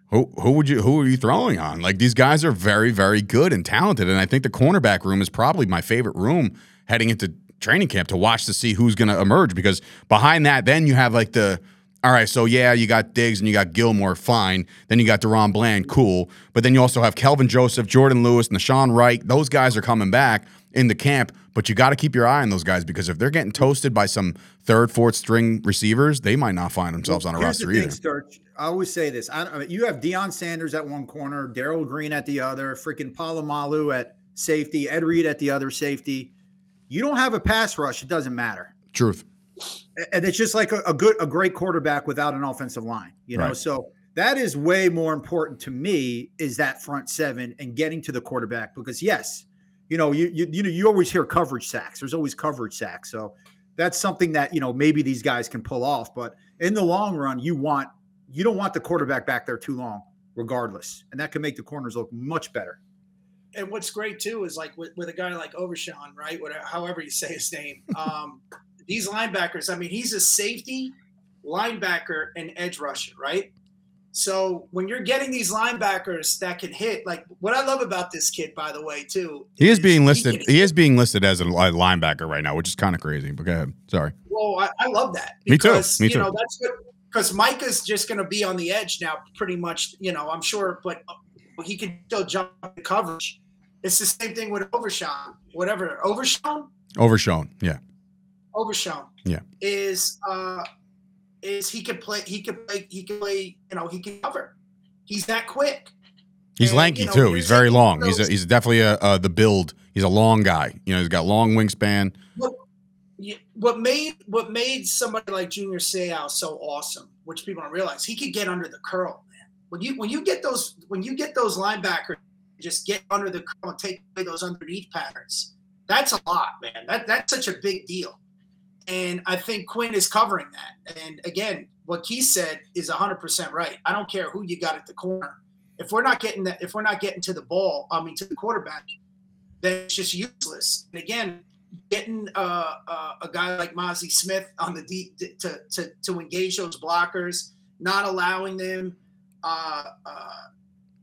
Speaker 3: Who who would you who are you throwing on? Like these guys are very very good and talented, and I think the cornerback room is probably my favorite room heading into training camp to watch to see who's going to emerge. Because behind that, then you have like the all right, so yeah, you got Diggs and you got Gilmore, fine. Then you got DaRon Bland, cool. But then you also have Kelvin Joseph, Jordan Lewis, and Nahshon Wright. Those guys are coming back in the camp, but you got to keep your eye on those guys because if they're getting toasted by some third, fourth string receivers, they might not find themselves on a roster
Speaker 5: thing,
Speaker 3: either.
Speaker 5: Sturch. I always say this. I, I mean, you have Deion Sanders at one corner, Darrell Green at the other, freaking Polamalu at safety, Ed Reed at the other safety. You don't have a pass rush. It doesn't matter.
Speaker 3: Truth.
Speaker 5: A- And it's just like a, a good, a great quarterback without an offensive line. You know,
Speaker 3: Right.
Speaker 5: so that is way more important to me. Is that front seven and getting to the quarterback because yes, you know, you you you know you always hear coverage sacks. There's always coverage sacks. So that's something that you know maybe these guys can pull off. But in the long run, you want you don't want the quarterback back there too long, regardless, and that can make the corners look much better.
Speaker 4: and what's great too is like with, with a guy like Overshawn, right? Whatever, however you say his name. Um, these linebackers. I mean, he's a safety, linebacker, and edge rusher, right? So when you're getting these linebackers that can hit, like what I love about this kid, by the way, too,
Speaker 3: He is being listed.
Speaker 4: can
Speaker 3: He is being listed as a linebacker right now, which is kind of crazy. But go ahead. Sorry.
Speaker 4: Well, I, I love that.
Speaker 3: Me too.
Speaker 4: Because,
Speaker 3: Me
Speaker 4: you
Speaker 3: too.
Speaker 4: know, that's what because Micah's just going to be on the edge now, pretty much. You know, I'm sure, but uh, he can still jump the coverage. It's the same thing with Overshawn, whatever Overshawn,
Speaker 3: Overshown. Yeah.
Speaker 4: Overshawn.
Speaker 3: Yeah.
Speaker 4: is uh is he can play. He can play. He can play. You know, he can cover. He's that quick.
Speaker 3: He's
Speaker 4: And,
Speaker 3: lanky
Speaker 4: you know,
Speaker 3: too. He's very long. He's a, he's definitely a, uh the build. He's a long guy. You know, he's got long wingspan.
Speaker 4: what what made what made somebody like Junior Seau so awesome, which people don't realize, he could get under the curl, man. When you when you get those when you get those linebackers, just get under the curl and take away those underneath patterns. That's a lot, man. That that's such a big deal. And I think Quinn is covering that. And again, what Keith said is 100% right. I don't care who you got at the corner. If we're not getting that, if we're not getting to the ball, I mean to the quarterback, then it's just useless. And again, getting uh, uh, a guy like Mazi Smith on the deep to, to to engage those blockers, not allowing them uh, uh,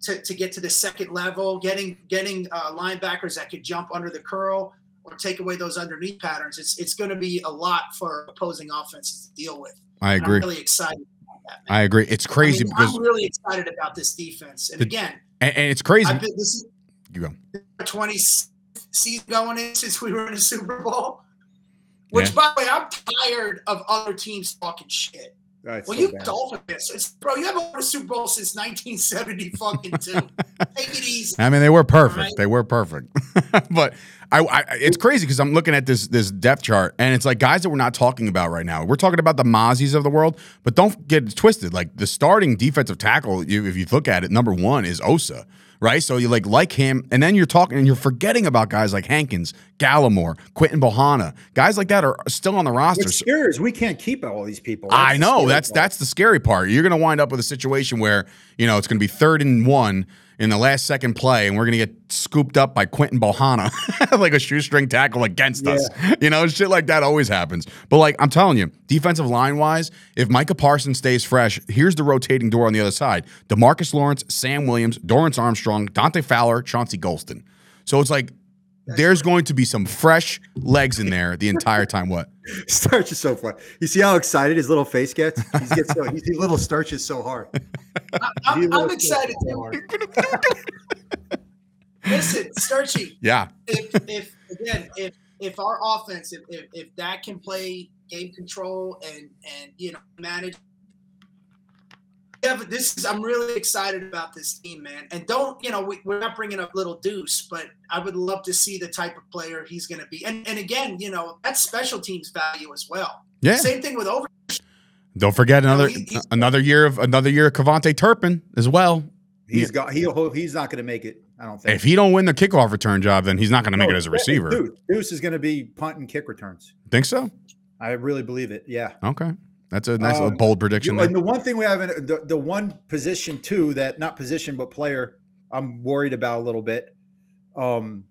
Speaker 4: to, to get to the second level, getting getting linebackers that could jump under the curl or take away those underneath patterns. It's it's going to be a lot for opposing offenses to deal with.
Speaker 3: I
Speaker 4: And
Speaker 3: agree.
Speaker 4: I'm really excited about that.
Speaker 3: I agree. It's
Speaker 4: I
Speaker 3: crazy
Speaker 4: mean,
Speaker 3: because
Speaker 4: I'm really excited about this defense. And
Speaker 3: The-
Speaker 4: again,
Speaker 3: and, and it's crazy.
Speaker 4: Been this is
Speaker 3: You go.
Speaker 4: 20 season going in since we were in the Super Bowl. Which,
Speaker 3: Yeah.
Speaker 4: by the way, I'm tired of other teams talking shit.
Speaker 5: That's
Speaker 4: Well,
Speaker 5: so
Speaker 4: you
Speaker 5: bad.
Speaker 4: Dolphin fans, it's- bro, you haven't won a Super Bowl since 1970 fucking two. Take it easy.
Speaker 3: I mean, they were perfect.
Speaker 4: Right.
Speaker 3: They were perfect. but I, I, it's crazy because I'm looking at this this depth chart, and it's like guys that we're not talking about right now. We're talking about the Mazis of the world, but don't get twisted. Like the starting defensive tackle, you, if you look at it, number one is Osa, right? So you like like him, and then you're talking and you're forgetting about guys like Hankins, Gallimore, Quinton Bohanna. guys like that are still on the roster.
Speaker 5: Is we can't keep all these people.
Speaker 3: I
Speaker 5: That's the
Speaker 3: know that's
Speaker 5: part.
Speaker 3: that's the scary part. You're going to wind up with a situation where you know it's going to be third and one in the last second play, and we're going to get scooped up by Quinton Bohanna, like a shoestring tackle against us. You know, shit like that always happens. But like I'm telling you, defensive line wise, if Micah Parsons stays fresh, here's the rotating door on the other side: Demarcus Lawrence, Sam Williams, Dorance Armstrong, Dante Fowler, Chauncey Golston. So it's like. There's going to be some fresh legs in there the entire time. What?
Speaker 5: Sturch is so fun. You see how excited his little face gets? He gets so he little starches so hard.
Speaker 4: I, I'm, I'm excited too. Listen, Starchy,
Speaker 3: Yeah,
Speaker 4: if, if again, if if our offense, if, if if that can play game control and and you know manage. Yeah, but this is I'm really excited about this team, man. And don't you know we, we're not bringing up little Deuce, but I would love to see the type of player he's going to be. And and again, you know that's special teams value as well.
Speaker 3: yeah.
Speaker 4: Same thing with over.
Speaker 3: Don't forget another
Speaker 4: he-
Speaker 3: another year of another year of KaVontae Turpin as well.
Speaker 5: He's got he'll he's not going to make it. I don't think.
Speaker 3: If he don't win the kickoff return job, then he's not going to make
Speaker 5: No,
Speaker 3: it oh, as a receiver.
Speaker 5: Deuce, Deuce is going to be punt and kick returns.
Speaker 3: Think so?
Speaker 5: I really believe it. Yeah.
Speaker 3: Okay, that's a nice
Speaker 5: Um,
Speaker 3: bold prediction.
Speaker 5: You- and the one thing we have in the, the one position too that not position but player I'm worried about a little bit. Um,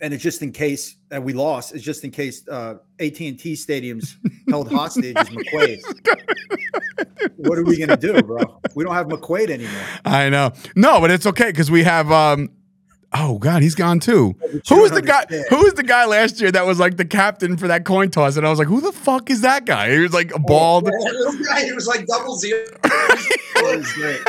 Speaker 5: and it's just in case that we lost. It's just in case uh, AT&T stadiums held hostage is McQuaide. what are we gonna do, bro? We don't have McQuaide anymore.
Speaker 3: I know. No, but it's okay because we have. um Oh God, he's gone too. Who was the guy? Who was the guy last year that was like the captain for that coin toss? And I was like, who the fuck is that guy? He was like a bald.
Speaker 4: it was like double zero.
Speaker 5: That was great.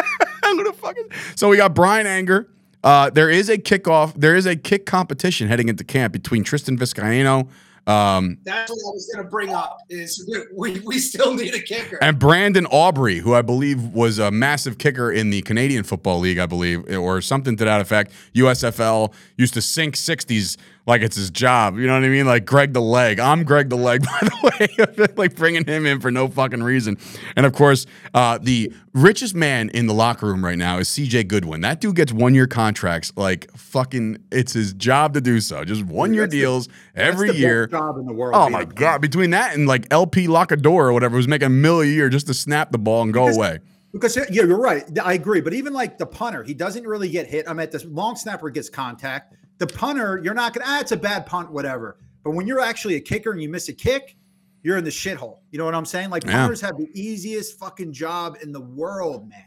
Speaker 3: Who the fuck is- So we got Bryan Anger. Uh, there is a kickoff. There is a kick competition heading into camp between Tristan Vizcaino um,
Speaker 4: That's what I was going to bring up. Is we, we still need a kicker.
Speaker 3: and Brandon Aubry, who I believe was a massive kicker in the Canadian Football League, I believe, or something to that effect. USFL used to sink 60s like it's his job. You know what I mean? Like Greg the Leg. I'm Greg the Leg, by the way. like bringing him in for no fucking reason. And of course, uh, the richest man in the locker room right now is CJ Goodwin. That dude gets one year contracts. Like fucking, it's his job to do so. Just one year
Speaker 5: That's the-
Speaker 3: deals every
Speaker 5: the
Speaker 3: year.
Speaker 5: job in the world.
Speaker 3: Oh my god! Between that and like LP Locador or whatever, was making a mill a year just to snap the ball and go
Speaker 5: Because-
Speaker 3: away.
Speaker 5: Because yeah, you're right. I agree. But even like the punter, he doesn't really get hit. I'm at this long snapper gets contact. The punter, you're not gonna. Ah, it's a bad punt, whatever. But when you're actually a kicker and you miss a kick, you're in the shithole. You know what I'm saying? Like
Speaker 3: Yeah.
Speaker 5: punters have the easiest fucking job in the world, man.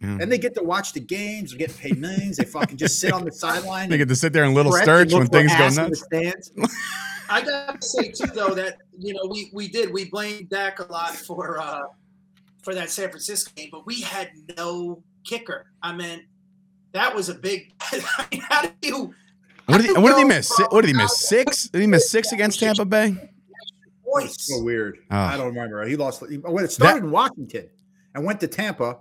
Speaker 3: Yeah.
Speaker 5: And they get to watch the games, they're getting paid millions. They fucking just sit on the sideline.
Speaker 3: They get to sit there in little
Speaker 5: stretch
Speaker 3: sturch
Speaker 5: and
Speaker 3: when things go
Speaker 5: ass in the
Speaker 3: nuts.
Speaker 4: I gotta say too, though, that you know we we did we blamed Dak a lot for uh for that San Francisco game, but we had no kicker. I mean, that was a big. I mean, how do you?
Speaker 3: What did he, what did he miss? Si- What did he miss? Six? Did he miss six against Tampa Bay?
Speaker 4: Voice.
Speaker 5: So weird.
Speaker 3: Oh.
Speaker 5: I don't remember. He lost. He, well, it started in Washington and went to Tampa.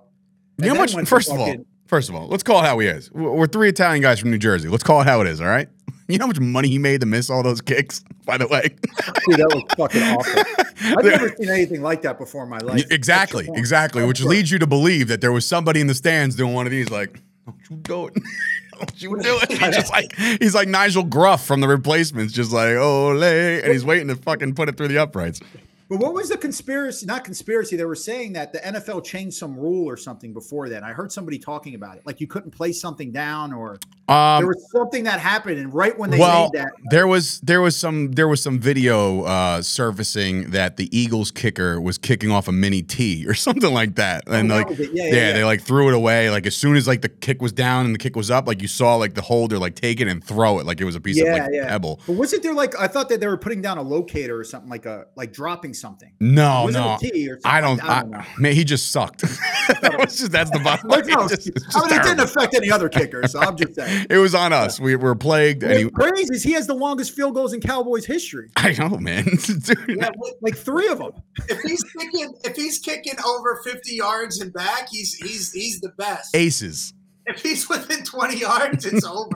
Speaker 3: You know how much?
Speaker 5: then went to
Speaker 3: First of all, first of all, let's call it how he is. We're we're three Italian guys from New Jersey. Let's call it how it is. All right. You know how much money he made to miss all those kicks? By the way,
Speaker 5: Dude, that was fucking awful. I've never seen anything like that before in my life.
Speaker 3: exactly,
Speaker 5: That's your point.
Speaker 3: exactly. Which leads you to believe that there was somebody in the stands doing one of these, like, "Don't you do it? Don't you do it?" He's just like he's like Nigel Gruff from the Replacements, just like ole, and he's waiting to fucking put it through the uprights.
Speaker 5: But what was the conspiracy? Not conspiracy. They were saying that the NFL changed some rule or something before that. I heard somebody talking about it. Like you couldn't place something down, or
Speaker 3: Um,
Speaker 5: there was something that happened, and right when they
Speaker 3: well,
Speaker 5: made that,
Speaker 3: there was there was some there was some video uh, surfacing that the Eagles kicker was kicking off a mini tee or something like that, and
Speaker 5: that
Speaker 3: like.
Speaker 5: Yeah, yeah, yeah.
Speaker 3: they like threw it away. Like as soon as like the kick was down and the kick was up, like you saw like the holder like take it and throw it like it was a piece of like
Speaker 5: yeah.
Speaker 3: pebble.
Speaker 5: but wasn't there like I thought that they were putting down a locator or something like a like dropping something.
Speaker 3: No,
Speaker 5: Was it a
Speaker 3: no,
Speaker 5: or something
Speaker 3: I don't.
Speaker 5: I
Speaker 3: I
Speaker 5: don't know.
Speaker 3: man, he just sucked. that was just that's the bottom. line.
Speaker 5: Like, no,
Speaker 3: It just- just
Speaker 5: I mean, it didn't affect any other kickers, so I'm just saying.
Speaker 3: It was on us. We were plagued, and he,
Speaker 5: What's crazy is he has the longest field goals in Cowboys history,
Speaker 3: I know, man. Dude,
Speaker 4: Yeah,
Speaker 5: like three of them.
Speaker 4: if he's kicking, if he's kicking over fifty yards and back, he's he's he's the best.
Speaker 3: aces.
Speaker 4: If he's within twenty yards, it's over.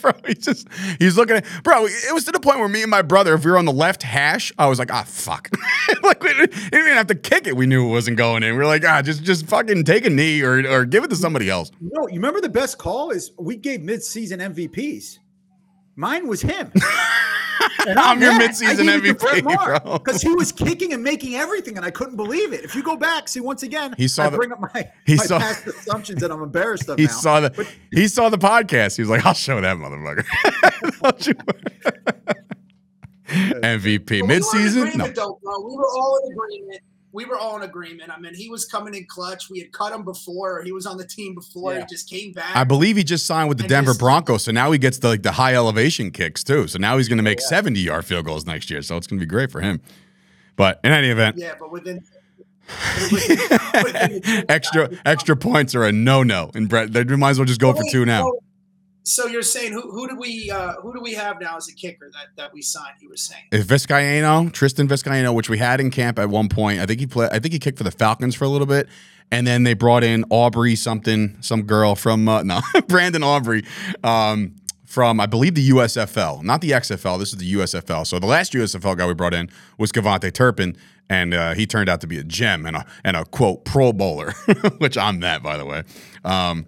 Speaker 3: bro, he's just he's looking at bro. It was to the point where me and my brother, if we were on the left hash, I was like, ah, fuck. like we didn't, even have to kick it. We knew it wasn't going in. We are like, ah, just just fucking take a knee or or give it to somebody else.
Speaker 5: No, you remember the best call is we gave midseason MVPs. Mine was him. And
Speaker 3: I'm your midseason MVP, bro.
Speaker 5: Because he was kicking and making everything, and I couldn't believe it. If you go back, see once again,
Speaker 3: He saw
Speaker 5: I
Speaker 3: the-
Speaker 5: bring up my,
Speaker 3: he
Speaker 5: my
Speaker 3: saw-
Speaker 5: past assumptions that I'm embarrassed of
Speaker 3: He
Speaker 5: now.
Speaker 3: saw the he saw the podcast. He was like, I'll show that motherfucker. Don't you- MVP
Speaker 4: But we were in
Speaker 3: midseason.
Speaker 4: agreement,
Speaker 3: No,
Speaker 4: though. We were all in agreement. We were all in agreement. I mean, he was coming in clutch. We had cut him before. He was on the team before.
Speaker 5: Yeah.
Speaker 4: He just came back.
Speaker 3: I believe he just signed with the Denver
Speaker 4: just-
Speaker 3: Broncos, so now he gets the like the high elevation kicks too. So now he's going to oh, make 70 yard field goals next year. So it's going to be great for him. But in any event,
Speaker 4: yeah, but within, within, within
Speaker 3: extra extra points are a no no. And Bret, they might as well just go for
Speaker 4: Wait,
Speaker 3: two now.
Speaker 4: So, so you're saying who who do we uh, who do we have now as a kicker that that we signed? You were saying.
Speaker 3: If Vizcaino, Tristan Vizcaino, which we had in camp at one point, I think he played. I think he kicked for the Falcons for a little bit, and then they brought in Aubry something, some girl from uh, no Brandon Aubry. Um, from I believe the USFL, not the XFL. This is the USFL. So the last USFL guy we brought in was KaVontae Turpin, and uh, he turned out to be a gem and a and a quote Pro Bowler, which I'm that by the way. Um,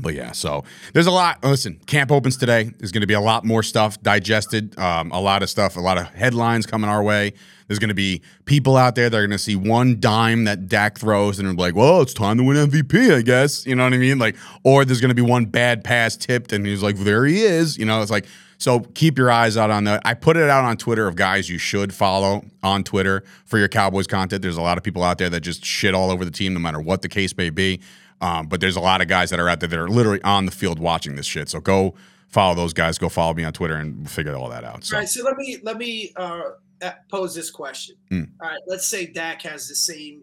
Speaker 3: but yeah, so there's a lot. Listen, camp opens today. There's going to be a lot more stuff digested, um, a lot of stuff, a lot of headlines coming our way. There's going to be people out there that are going to see one dime that Dak throws and are like, well, it's time to win MVP, I guess. You know what I mean? Like, or there's going to be one bad pass tipped and he's like, there he is. You know, it's like, so keep your eyes out on that. I put it out on Twitter of guys you should follow on Twitter for your Cowboys content. There's a lot of people out there that just shit all over the team, no matter what the case may be. Um, but there's a lot of guys that are out there that are literally on the field watching this shit. So go follow those guys. Go follow me on Twitter and we'll figure all that out. So
Speaker 4: All right, so let me let me uh, uh, pose this question.
Speaker 3: Hmm.
Speaker 4: All right, let's say Dak has the same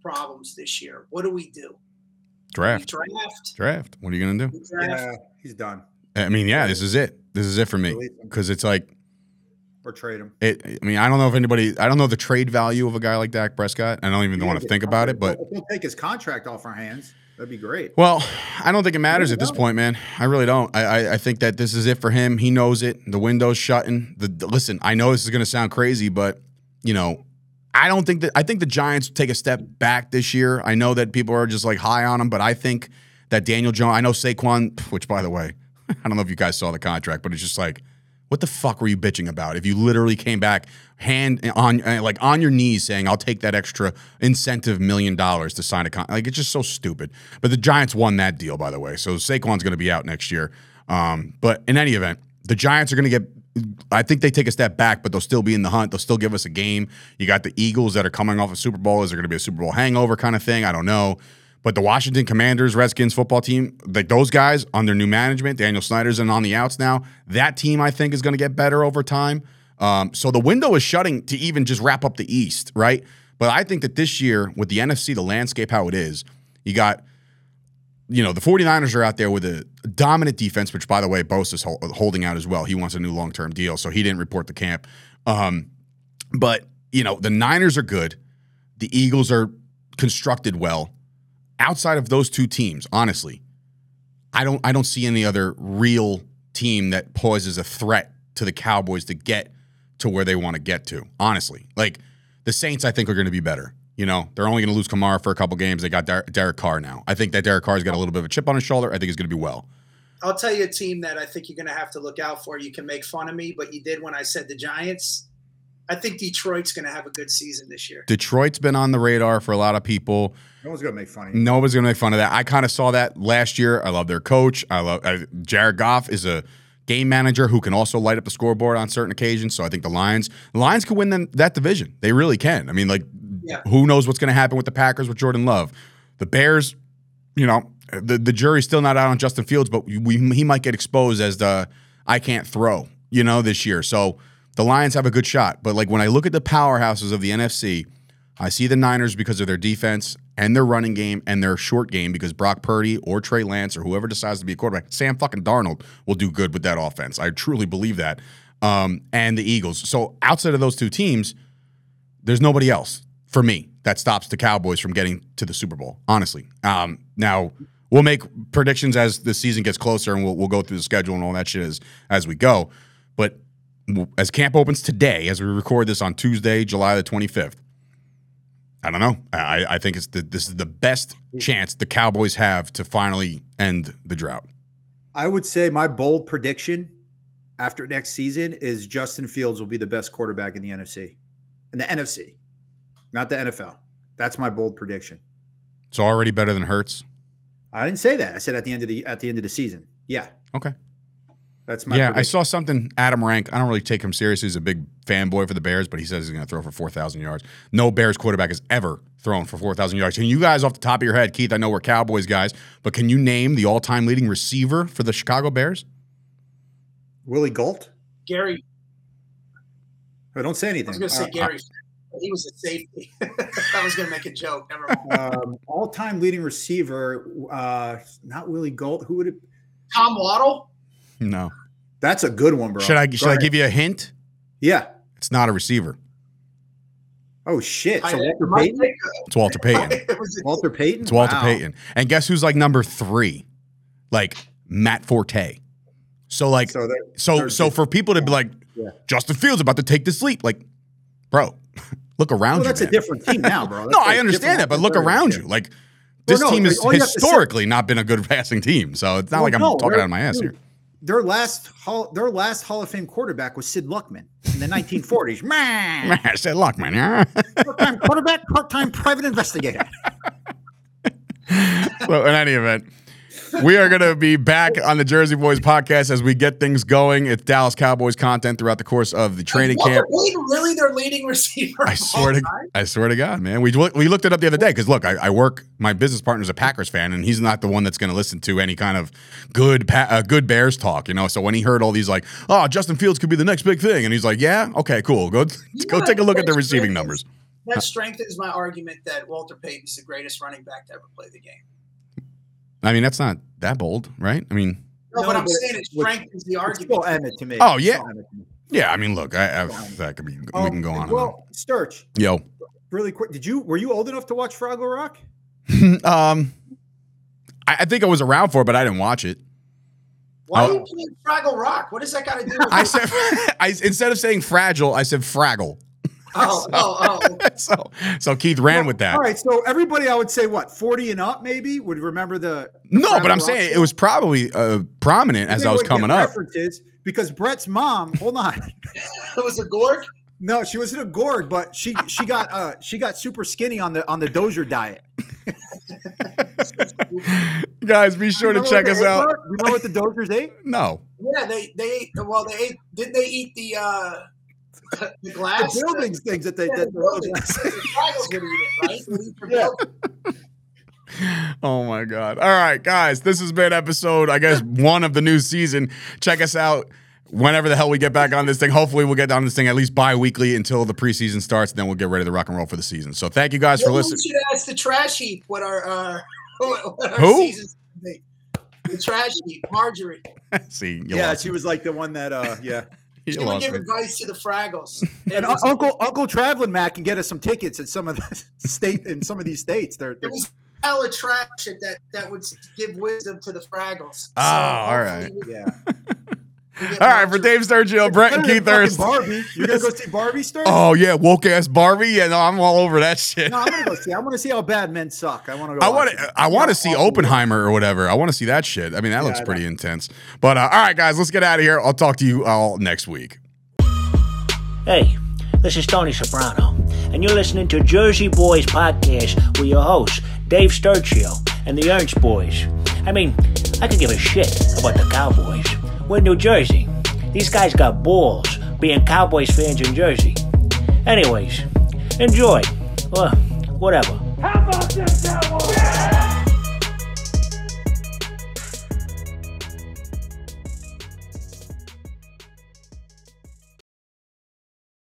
Speaker 4: problems this year. What do we do? We
Speaker 3: draft,
Speaker 4: draft.
Speaker 3: draft. What are you gonna do?
Speaker 4: Draft.
Speaker 5: Yeah, he's done.
Speaker 3: I mean, yeah, this is it. This is it for me because it's like
Speaker 5: or trade him.
Speaker 3: it. I mean, I don't know if anybody. I don't know the trade value of a guy like Dak Prescott. I don't even want to think about it, but
Speaker 5: if he'll take his contract off our hands, that'd be great.
Speaker 3: Well, I don't think it matters at this point, man. I really don't. I, I I think that this is it for him. He knows it. The window's shutting. The, the- listen, I know this is going to sound crazy, but you know, I don't think that. I think the Giants take a step back this year. I know that people are just like high on him, but I think that Daniel Jones. I know Saquon, which by the way, I don't know if you guys saw the contract, but it's just like. What the fuck were you bitching about? If you literally came back hand on uh, like on your knees saying, "I'll take that extra incentive million dollars to sign a con," like it's just so stupid. But the Giants won that deal, by the way, so Saquon's going to be out next year. Um, but in any event, the Giants are going to get I think they take a step back, but they'll still be in the hunt. They'll still give us a game. You got the Eagles that are coming off a Super Bowl. Is there going to be a Super Bowl hangover kind of thing? I don't know. But the Washington Commanders, Redskins football team, like those guys under new management, Daniel Snyder's and on the outs now. That team, I think, is going to get better over time. Um, so the window is shutting to even just wrap up the East, right? But I think that this year, with the NFC, the landscape how it is, you got, you know, the 49ers are out there with a dominant defense, which, by the way, Bosa's hol- holding out as well. He wants a new long term deal, so he didn't report the camp. Um, but, you know, the Niners are good. The Eagles are constructed well. Outside of those two teams, honestly, I don't I don't see any other real team that poses a threat to the Cowboys to get to where they want to get to. Honestly, like the Saints, I think are going to be better. You know, they're only going to lose Kamara for a couple games. They got Der- Derek Carr now. I think that Derek Carr's got a little bit of a chip on his shoulder. I think he's going to be well.
Speaker 4: I'll tell you a team that I think you're going to have to look out for. You can make fun of me, but you did when I said the Giants. I think Detroit's going to have a good season this year.
Speaker 3: Detroit's been on the radar for a lot of people.
Speaker 5: No one's gonna make fun of
Speaker 3: you. Nobody's gonna make fun of that. I kind of saw that last year. I love their coach. I love uh, Jared Goff is a game manager who can also light up the scoreboard on certain occasions. So I think the Lions, the Lions can win them, that division. They really can. I mean, like, yeah. who knows what's going to happen with the Packers with Jordan Love? The Bears, you know, the the jury's still not out on Justin Fields, but we, he might get exposed as the I can't throw, you know, this year. So the Lions have a good shot. But like when I look at the powerhouses of the NFC, I see the Niners because of their defense and their running game and their short game because Brock Purdy or Trey Lance or whoever decides to be a quarterback, Sam fucking Darnold will do good with that offense. I truly believe that. Um, and the Eagles. So outside of those two teams, there's nobody else for me that stops the Cowboys from getting to the Super Bowl. Honestly, um, now we'll make predictions as the season gets closer, and we'll, we'll go through the schedule and all that shit as as we go. But as camp opens today, as we record this on Tuesday, July the 25th, I don't know. I, I think it's the, this is the best chance the Cowboys have to finally end the drought.
Speaker 5: I would say my bold prediction after next season is Justin Fields will be the best quarterback in the NFC, in the NFC, not the NFL. That's my bold prediction.
Speaker 3: It's already better than Hurts.
Speaker 5: I didn't say that. I said at the end of the at the end of the season. Yeah.
Speaker 3: Okay.
Speaker 5: That's my
Speaker 3: yeah. Prediction. I saw something. Adam Rank. I don't really take him seriously. He's a big fanboy for the Bears, but he says he's going to throw for four thousand yards. No Bears quarterback has ever thrown for four thousand yards. Can you guys, off the top of your head, Keith? I know we're Cowboys guys, but can you name the all-time leading receiver for the Chicago Bears?
Speaker 5: Willie Gault.
Speaker 4: Gary.
Speaker 5: Oh, don't say anything.
Speaker 4: I was going to say uh, Gary. Uh, he was a safety. I was going to make a joke. Never
Speaker 5: mind. Um, all-time leading receiver, uh, not Willie Gault. Who would it?
Speaker 4: Tom Waddle.
Speaker 3: No.
Speaker 5: That's a good one, bro.
Speaker 3: Should I should I give you a hint?
Speaker 5: Yeah.
Speaker 3: It's not a receiver.
Speaker 5: Oh shit! So Walter Payton.
Speaker 3: It's Walter Payton.
Speaker 5: Walter Payton.
Speaker 3: It's Walter wow. Payton. And guess who's like number three? Like Matt Forte. So like so so, so for people to be like yeah. Justin Fields about to take this leap, like, bro, look around well,
Speaker 5: you. That's
Speaker 3: man.
Speaker 5: a different team now, bro.
Speaker 3: no, I understand that, but look around you. Like this well, no, team has historically not been a good passing team. So it's not well, like I'm no, talking out of my ass here
Speaker 5: their last Hall, their last Hall of Fame quarterback was Sid Luckman in the 1940s. Man,
Speaker 3: Sid Luckman, yeah.
Speaker 5: part-time quarterback, part-time private investigator.
Speaker 3: so, in any event, we are going to be back on the Jersey Boyz podcast as we get things going. It's Dallas Cowboys content throughout the course of the training camp.
Speaker 4: Really, their leading receiver?
Speaker 3: I swear to, I swear to God, man. We we looked it up the other day because look, I, I, work. My business partner's a Packers fan, and he's not the one that's going to listen to any kind of good uh, good Bears talk, you know. So when he heard all these like, oh, Justin Fields could be the next big thing, and he's like, yeah, okay, cool, go go take a look at the receiving numbers.
Speaker 4: That strengthens my argument that Walter Payton's the greatest running back to ever play the game.
Speaker 3: I mean, that's not that bold, right? I mean,
Speaker 4: no, no but I'm saying it strengthens the argument.
Speaker 5: Still Emmitt to me.
Speaker 3: Oh yeah, yeah. I mean, look, I, I that could be. Um, we can go on.
Speaker 5: Well, Sturch.
Speaker 3: Yo.
Speaker 5: Really quick, did you were you old enough to watch Fraggle Rock?
Speaker 3: um, I, I, think I was around for it, but I didn't watch it.
Speaker 4: Why are you playing Fraggle Rock? What does that got to do? with I
Speaker 3: said, I instead of saying fragile, I said Fraggle.
Speaker 4: Oh, so, oh, oh.
Speaker 3: so, so Keith ran
Speaker 5: well,
Speaker 3: with that.
Speaker 5: All right. So everybody, I would say, what forty and up, maybe would remember the.
Speaker 3: the no, but I'm saying it was probably uh, prominent as I was coming up.
Speaker 5: References because Bret's mom. Hold on.
Speaker 4: it was a Gorg.
Speaker 5: No, she wasn't a Gorg, but she she got uh she got super skinny on the on the Doozer diet.
Speaker 3: Guys, be sure to check us out.
Speaker 5: You know what the Doozers ate?
Speaker 3: No.
Speaker 4: Yeah, they they ate. Well, they ate. Did they eat the uh the glass?
Speaker 5: The buildings things that they
Speaker 4: Yeah,
Speaker 5: did.
Speaker 4: the. The Fraggles would eat it, right? They eat the
Speaker 5: Yeah.
Speaker 3: Oh my god. All right, guys, this has been episode I guess 1 of the new season. Check us out whenever the hell we get back on this thing. Hopefully we'll get on this thing at least bi-weekly until the preseason starts and then we'll get ready to rock and roll for the season. So thank you guys for listening.
Speaker 4: We should ask the trash heap what our uh, what our
Speaker 3: Who?
Speaker 4: season's gonna be. The trash heap, Marjorie.
Speaker 3: See,
Speaker 5: Yeah, she
Speaker 3: me.
Speaker 5: was like the one that. uh Yeah.
Speaker 4: Would
Speaker 3: lost
Speaker 4: give
Speaker 3: me.
Speaker 4: advice to the Fraggles.
Speaker 5: And Uncle Uncle Traveling Matt can get us some tickets in some of the state in some of these states. They're, they're
Speaker 4: hella trash that that would give wisdom to the Fraggles.
Speaker 3: Oh, all
Speaker 4: hopefully we-
Speaker 5: yeah.
Speaker 4: we get
Speaker 3: All right, for Dave Sturchio, Brent and
Speaker 5: Better
Speaker 3: Keith
Speaker 5: than fucking
Speaker 3: Hurst.
Speaker 5: Barbie. You're gonna go see Barbie Sturge?
Speaker 3: Oh yeah, woke ass Barbie. Yeah, no, I'm all over that shit.
Speaker 5: No, I'm gonna go see. I want to see how bad men suck. I want to go.
Speaker 3: I want to. I want to
Speaker 5: See
Speaker 3: see
Speaker 5: how awful-
Speaker 3: Oppenheimer or whatever. I want to see that shit. I mean, that
Speaker 5: Yeah,
Speaker 3: looks pretty intense. But uh, all right, guys, let's get out of here. I'll talk to you all next week.
Speaker 1: Hey, this is Tony Soprano, and you're listening to Jersey Boyz Podcast with your hosts, Dave Sturchio and the Ernst Boys. I mean, I could give a shit about the Cowboys. We're New Jersey. These guys got balls being Cowboys fans in Jersey. Anyways, enjoy. Well, whatever.
Speaker 2: How about them Cowboys?